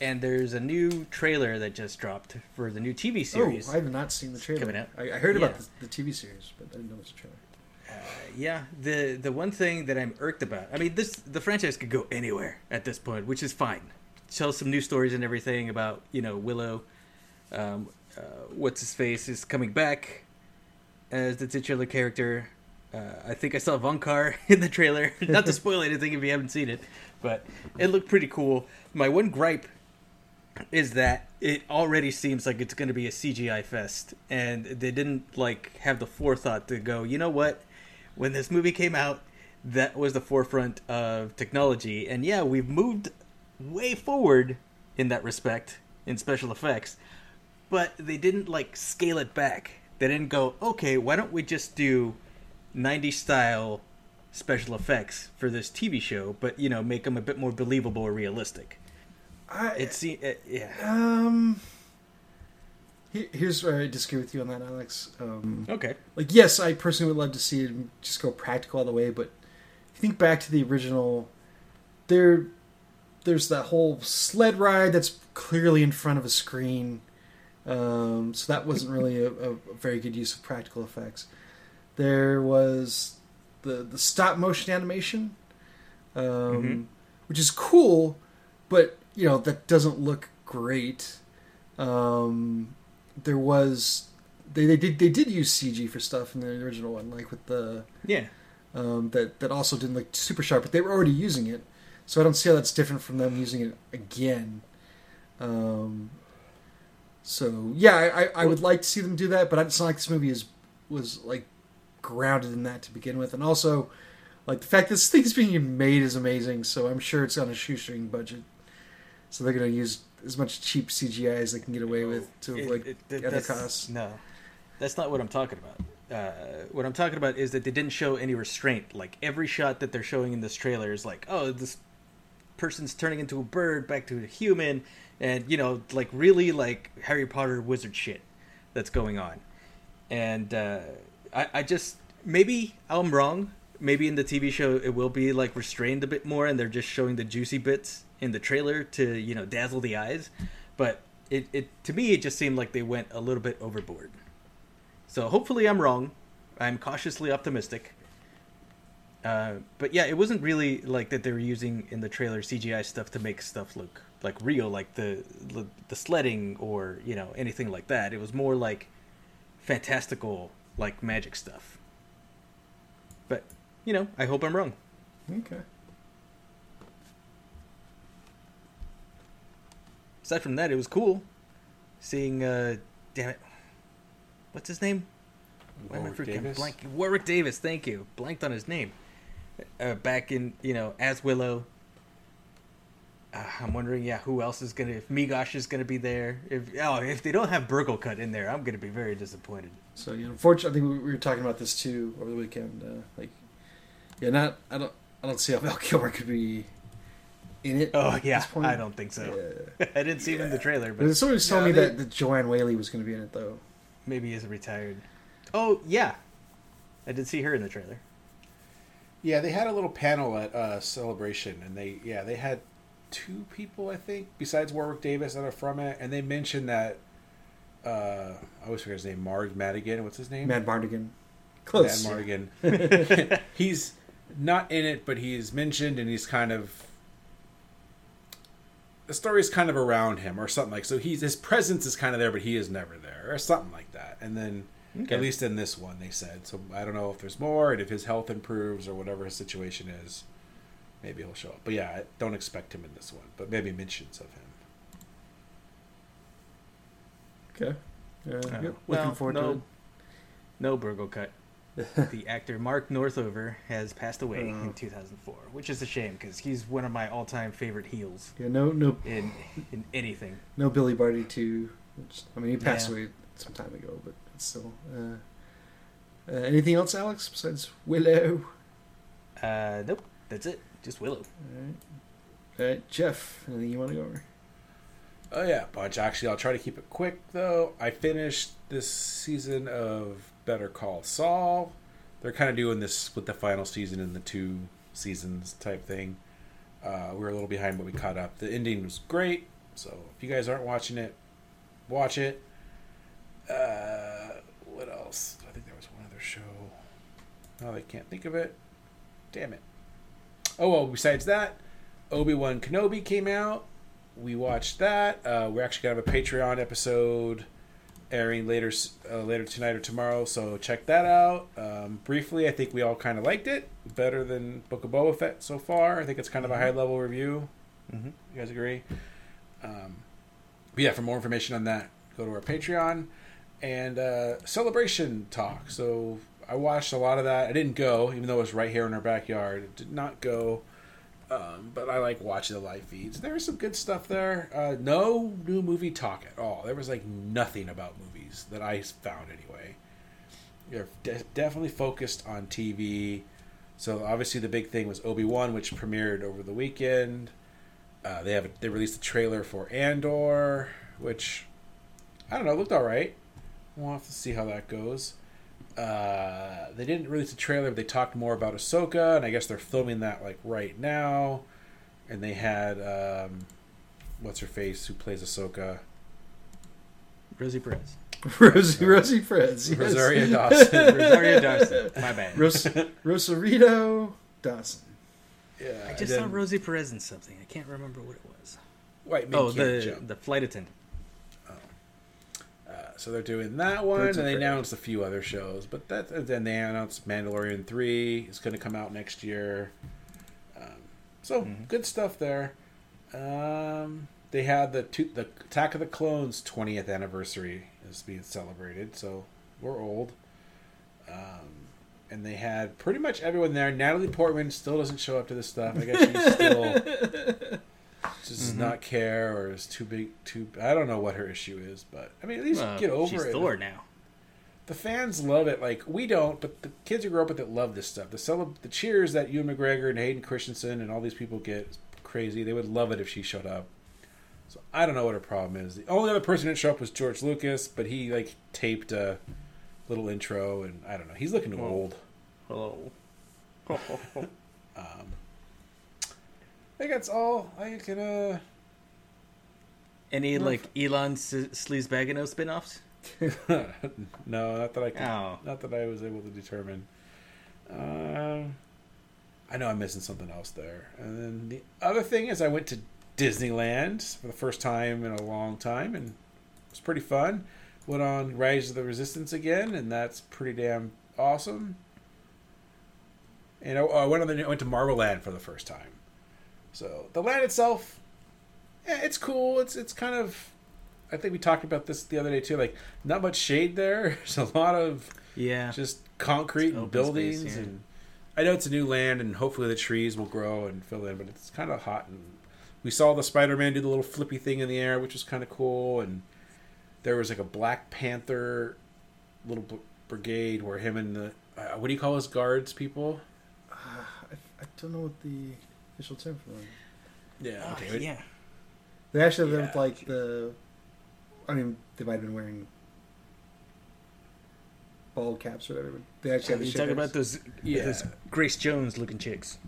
and there's a new trailer that just dropped for the new TV series. Oh, I have not seen the trailer. coming out. I, I heard about the, the TV series, but I didn't know it was a trailer. Yeah, the the one thing that I'm irked about. I mean, this the franchise could go anywhere at this point, which is fine. Tell some new stories and everything about you know Willow. Um, uh, what's his face is coming back as the titular character. Uh, I think I saw Von Carr <laughs> in the trailer. <laughs> Not to spoil anything if you haven't seen it, but it looked pretty cool. My one gripe is that it already seems like it's going to be a CGI fest, and they didn't like have the forethought to go. You know what? When this movie came out, that was the forefront of technology, and yeah, we've moved way forward in that respect in special effects, but they didn't like scale it back. They didn't go, okay, why don't we just do 90s style special effects for this TV show, but you know, make them a bit more believable or realistic. I, It se- it, yeah. Um, here's where I disagree with you on that, Alex. Um, Okay. like, yes, I personally would love to see it just go practical all the way, but if you think back to the original, there, there's that whole sled ride that's clearly in front of a screen. Um, so that wasn't really a, a very good use of practical effects. There was the the stop motion animation, um, Mhm. which is cool, but you know that doesn't look great. Um, there was they, they did they did use CG for stuff in the original one, like with the Yeah. um, that that also didn't look super sharp, but they were already using it, so I don't see how that's different from them using it again. Um, so yeah, I, I, I would like to see them do that, but it's not like this movie is was like grounded in that to begin with, and also like the fact this thing's being made is amazing. So I'm sure it's on a shoestring budget. so they're going to use as much cheap CGI as they can get away with to It- avoid it- it- other costs. No, that's not what I'm talking about. Uh, what I'm talking about is that they didn't show any restraint. Like every shot that they're showing in this trailer is like, oh, this person's turning into a bird back to a human, and you know, like really like Harry Potter wizard shit that's going on. And uh, I, I just maybe I'm wrong. Maybe in the TV show it will be like restrained a bit more, and they're just showing the juicy bits in the trailer to you know dazzle the eyes. But it, it to me it just seemed like they went a little bit overboard. So hopefully I'm wrong. I'm cautiously optimistic. Uh, but yeah, it wasn't really like that they were using in the trailer CGI stuff to make stuff look like real, like the the, the sledding or you know anything like that. It was more like fantastical, like magic stuff. But you know, I hope I'm wrong. Okay. Aside from that, it was cool seeing. uh Damn it, what's his name? Why am I Warwick freaking Davis? blanking? Warwick Davis. Thank you. Blanked on his name. Uh, back in you know as Willow. Uh, I'm wondering, yeah, who else is gonna? If Meegosh is gonna be there? If oh, if they don't have Burglekutt in there, I'm gonna be very disappointed. So you know, unfortunately, I think we we were talking about this too over the weekend. Uh, like, yeah, not I don't I don't see how <laughs> Val Kilmer could be in it. Oh yeah, this point. I don't think so. Yeah. <laughs> I didn't see him in the trailer, But but somebody was telling Yeah, me they- that, that Joanne Whaley was going to be in it though. maybe he's retired. Oh yeah, I did see her in the trailer. Yeah, they had a little panel at uh, Celebration, and they yeah they had two people I think besides Warwick Davis that are from it, and they mentioned that uh, I always forget his name, Marg Madigan. What's his name? Mad Mardigan. Close. Mad Mardigan. <laughs> <laughs> he's not in it, but he's mentioned, and he's kind of the story is kind of around him or something like. So he's his presence is kind of there, but he is never there or something like that. And then Okay. at least in this one, they said. So I don't know if there's more, and if his health improves or whatever his situation is, maybe he'll show up. But yeah, I don't expect him in this one, but maybe mentions of him. Okay. Uh, Uh, yep, well, looking forward no, to no Burglekutt. <laughs> the actor Mark Northover has passed away Oh. in 2004, which is a shame because he's one of my all-time favorite heels. Yeah, no, no, in in anything. no Billy Barty too. Which, I mean, he passed Yeah. away some time ago, but it's still. Uh, uh, anything else, Alex? Besides Willow. Uh, nope, that's it. Just Willow. All right. All right, Jeff. Anything you want to go over? Oh yeah, bunch. Actually, I'll try to keep it quick though. I finished this season of Better Call Saul. They're kind of doing this with the final season in the two seasons type thing. Uh, we were a little behind, but we caught up. The ending was great. So if you guys aren't watching it, watch it. Uh, what else? I think there was one other show. Oh, I can't think of it. Damn it. Oh well. Besides that, Obi Wan Kenobi came out we watched that. Uh, we're actually gonna have a Patreon episode airing later uh, later tonight or tomorrow, so check that out. Um, briefly, I think we all kind of liked it better than Book of Boba Fett so far. I think it's kind of a high level review. Mm-hmm. You guys agree? Um, but yeah, for more information on that, go to our Patreon and uh, celebration talk. So I watched a lot of that. I didn't go, even though it was right here in our backyard. It did not go. Um, but I like watching the live feeds. There was some good stuff there. Uh, no new movie talk at all. There was like nothing about movies that I found anyway. They're de- definitely focused on TV. So obviously the big thing was Obi Wan, which premiered over the weekend. Uh, they have a, they released a trailer for Andor, which I don't know looked all right. We'll have to see how that goes. Uh, they didn't release a trailer, but they talked more about Ahsoka, and I guess they're filming that like right now. And they had um, what's her face who plays Ahsoka, Rosie Perez. <laughs> Rosie, Rosie Fred's. Yes. Rosario <laughs> Dawson. Rosario Dawson. My bad. Ros- Rosarito Dawson. yeah, I just saw Rosie Perez in something. I can't remember what it was. White men Oh, can't the jump. the flight attendant. So they're doing that one, Birds and they announced a few other shows. But that then they announced Mandalorian three is going to come out next year. Um, so Mhm. good stuff there. Um, they had the two, the Attack of the Clones twentieth anniversary is being celebrated. So we're old. Um, and they had pretty much everyone there. Natalie Portman still doesn't show up to this stuff. I guess she's still <laughs> just does mm-hmm. not care or is too big. Too I don't know what her issue is, but I mean, at least Well, get over she's it. Thor now. The fans love it. Like we don't, but the kids who grow up with it love this stuff. The celeb- the cheers that Ewan McGregor and Hayden Christensen and all these people get is crazy. They would love it if she showed up. So I don't know what her problem is. The only other person that didn't show up was George Lucas, but he like taped a little intro, and I don't know. He's looking old. Hello. <laughs> <laughs> Um, I think that's all I can. uh Any like Elan S- Sleazebaggano spin-offs? <laughs> No, not that I can. Oh. Not that I was able to determine. Um, I know I'm missing something else there. And then the other thing is, I went to Disneyland for the first time in a long time, and it was pretty fun. Went on Rise of the Resistance again, and that's pretty damn awesome. And I, I went on the I went to Marvel Land for the first time. So the land itself, yeah, it's cool. It's it's kind of. I think we talked about this the other day too. Like, not much shade there. <laughs> There's a lot of Yeah. just concrete It's and buildings space, yeah. and I know it's a new land and hopefully the trees will grow and fill in, but it's kind of hot and we saw the Spider-Man do the little flippy thing in the air, which was kind of cool and there was like a Black Panther little b- brigade where him and the uh, what do you call his guards people? I, I don't know what the official term for them. Yeah, Oh, okay. yeah. They actually have Yeah. like the. I mean, they might have been wearing bald caps or whatever. But they actually have You the talking shakers. about those, Yeah. those Grace Jones looking chicks?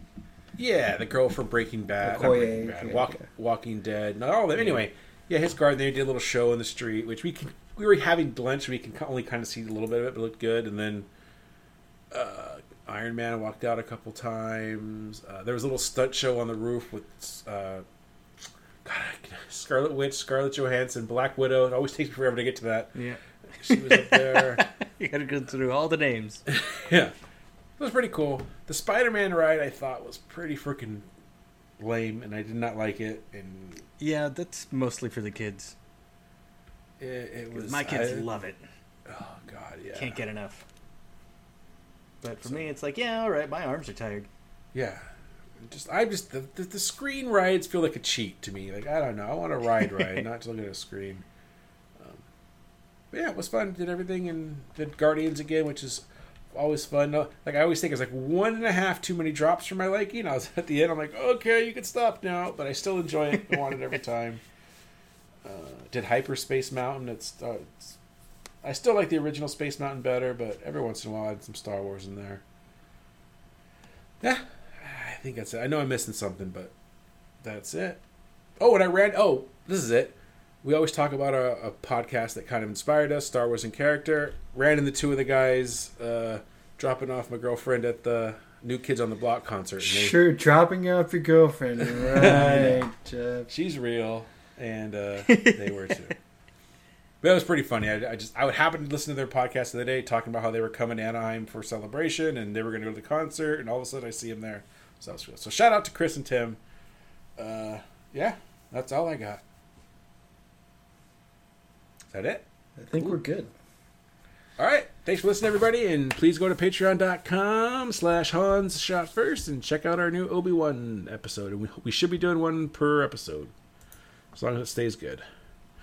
Yeah, the girl from Breaking Bad, Okoye, Breaking Bad, yeah, Walk, okay. Walking Dead. Not all of them. Anyway, yeah, his guard. They did a little show in the street, which we can. We were having lunch. We can only kind of see a little bit of it, but it looked good. And then uh, Iron Man walked out a couple times. Uh, there was a little stunt show on the roof with uh, God, Scarlet Witch, Scarlett Johansson, Black Widow. It always takes me forever to get to that. Yeah. She was up there. <laughs> you gotta go through all the names. <laughs> yeah, it was pretty cool. The Spider-Man ride I thought was pretty freaking lame, and I did not like it. And Yeah, that's mostly for the kids. it, it was My kids I- love it. Oh God, yeah, Can't get enough. But for So- me, it's like, yeah, all right. My arms are tired. yeah. Just I just the, the the screen rides feel like a cheat to me. Like I don't know, I want to ride ride, <laughs> not to look at a screen. Um, but yeah, it was fun. Did everything and did Guardians again, which is always fun. Like I always think it's like one and a half too many drops for my liking. I was <laughs> at the end. I'm like, okay, you can stop now, but I still enjoy it. I want it every <laughs> time. Uh, did Hyperspace Mountain? It's, uh, it's I still like the original Space Mountain better, but every once in a while I had some Star Wars in there. Yeah, I think that's it. I know I'm missing something, but that's it. Oh, and I ran. Oh, this is it. We always talk about a, a podcast that kind of inspired us, Star Wars in character. Ran into two of the guys uh, dropping off my girlfriend at the New Kids on the Block concert. Sure, dropping off your girlfriend, <laughs> right? Jeff. she's real, and uh, <laughs> they were too. But it was pretty funny. I, I just I would happen to listen to their podcast the other day talking about how they were coming to Anaheim for celebration and they were going to go to the concert, and all of a sudden I see them there. So that was cool. So shout out to Chris and Tim. Uh, yeah, that's all I got. Is that it? I think we're good. All right. Thanks for listening, everybody, and please go to patreon.com slash Hans Shot First and check out our new Obi-Wan episode. And we, we should be doing one per episode, as long as it stays good.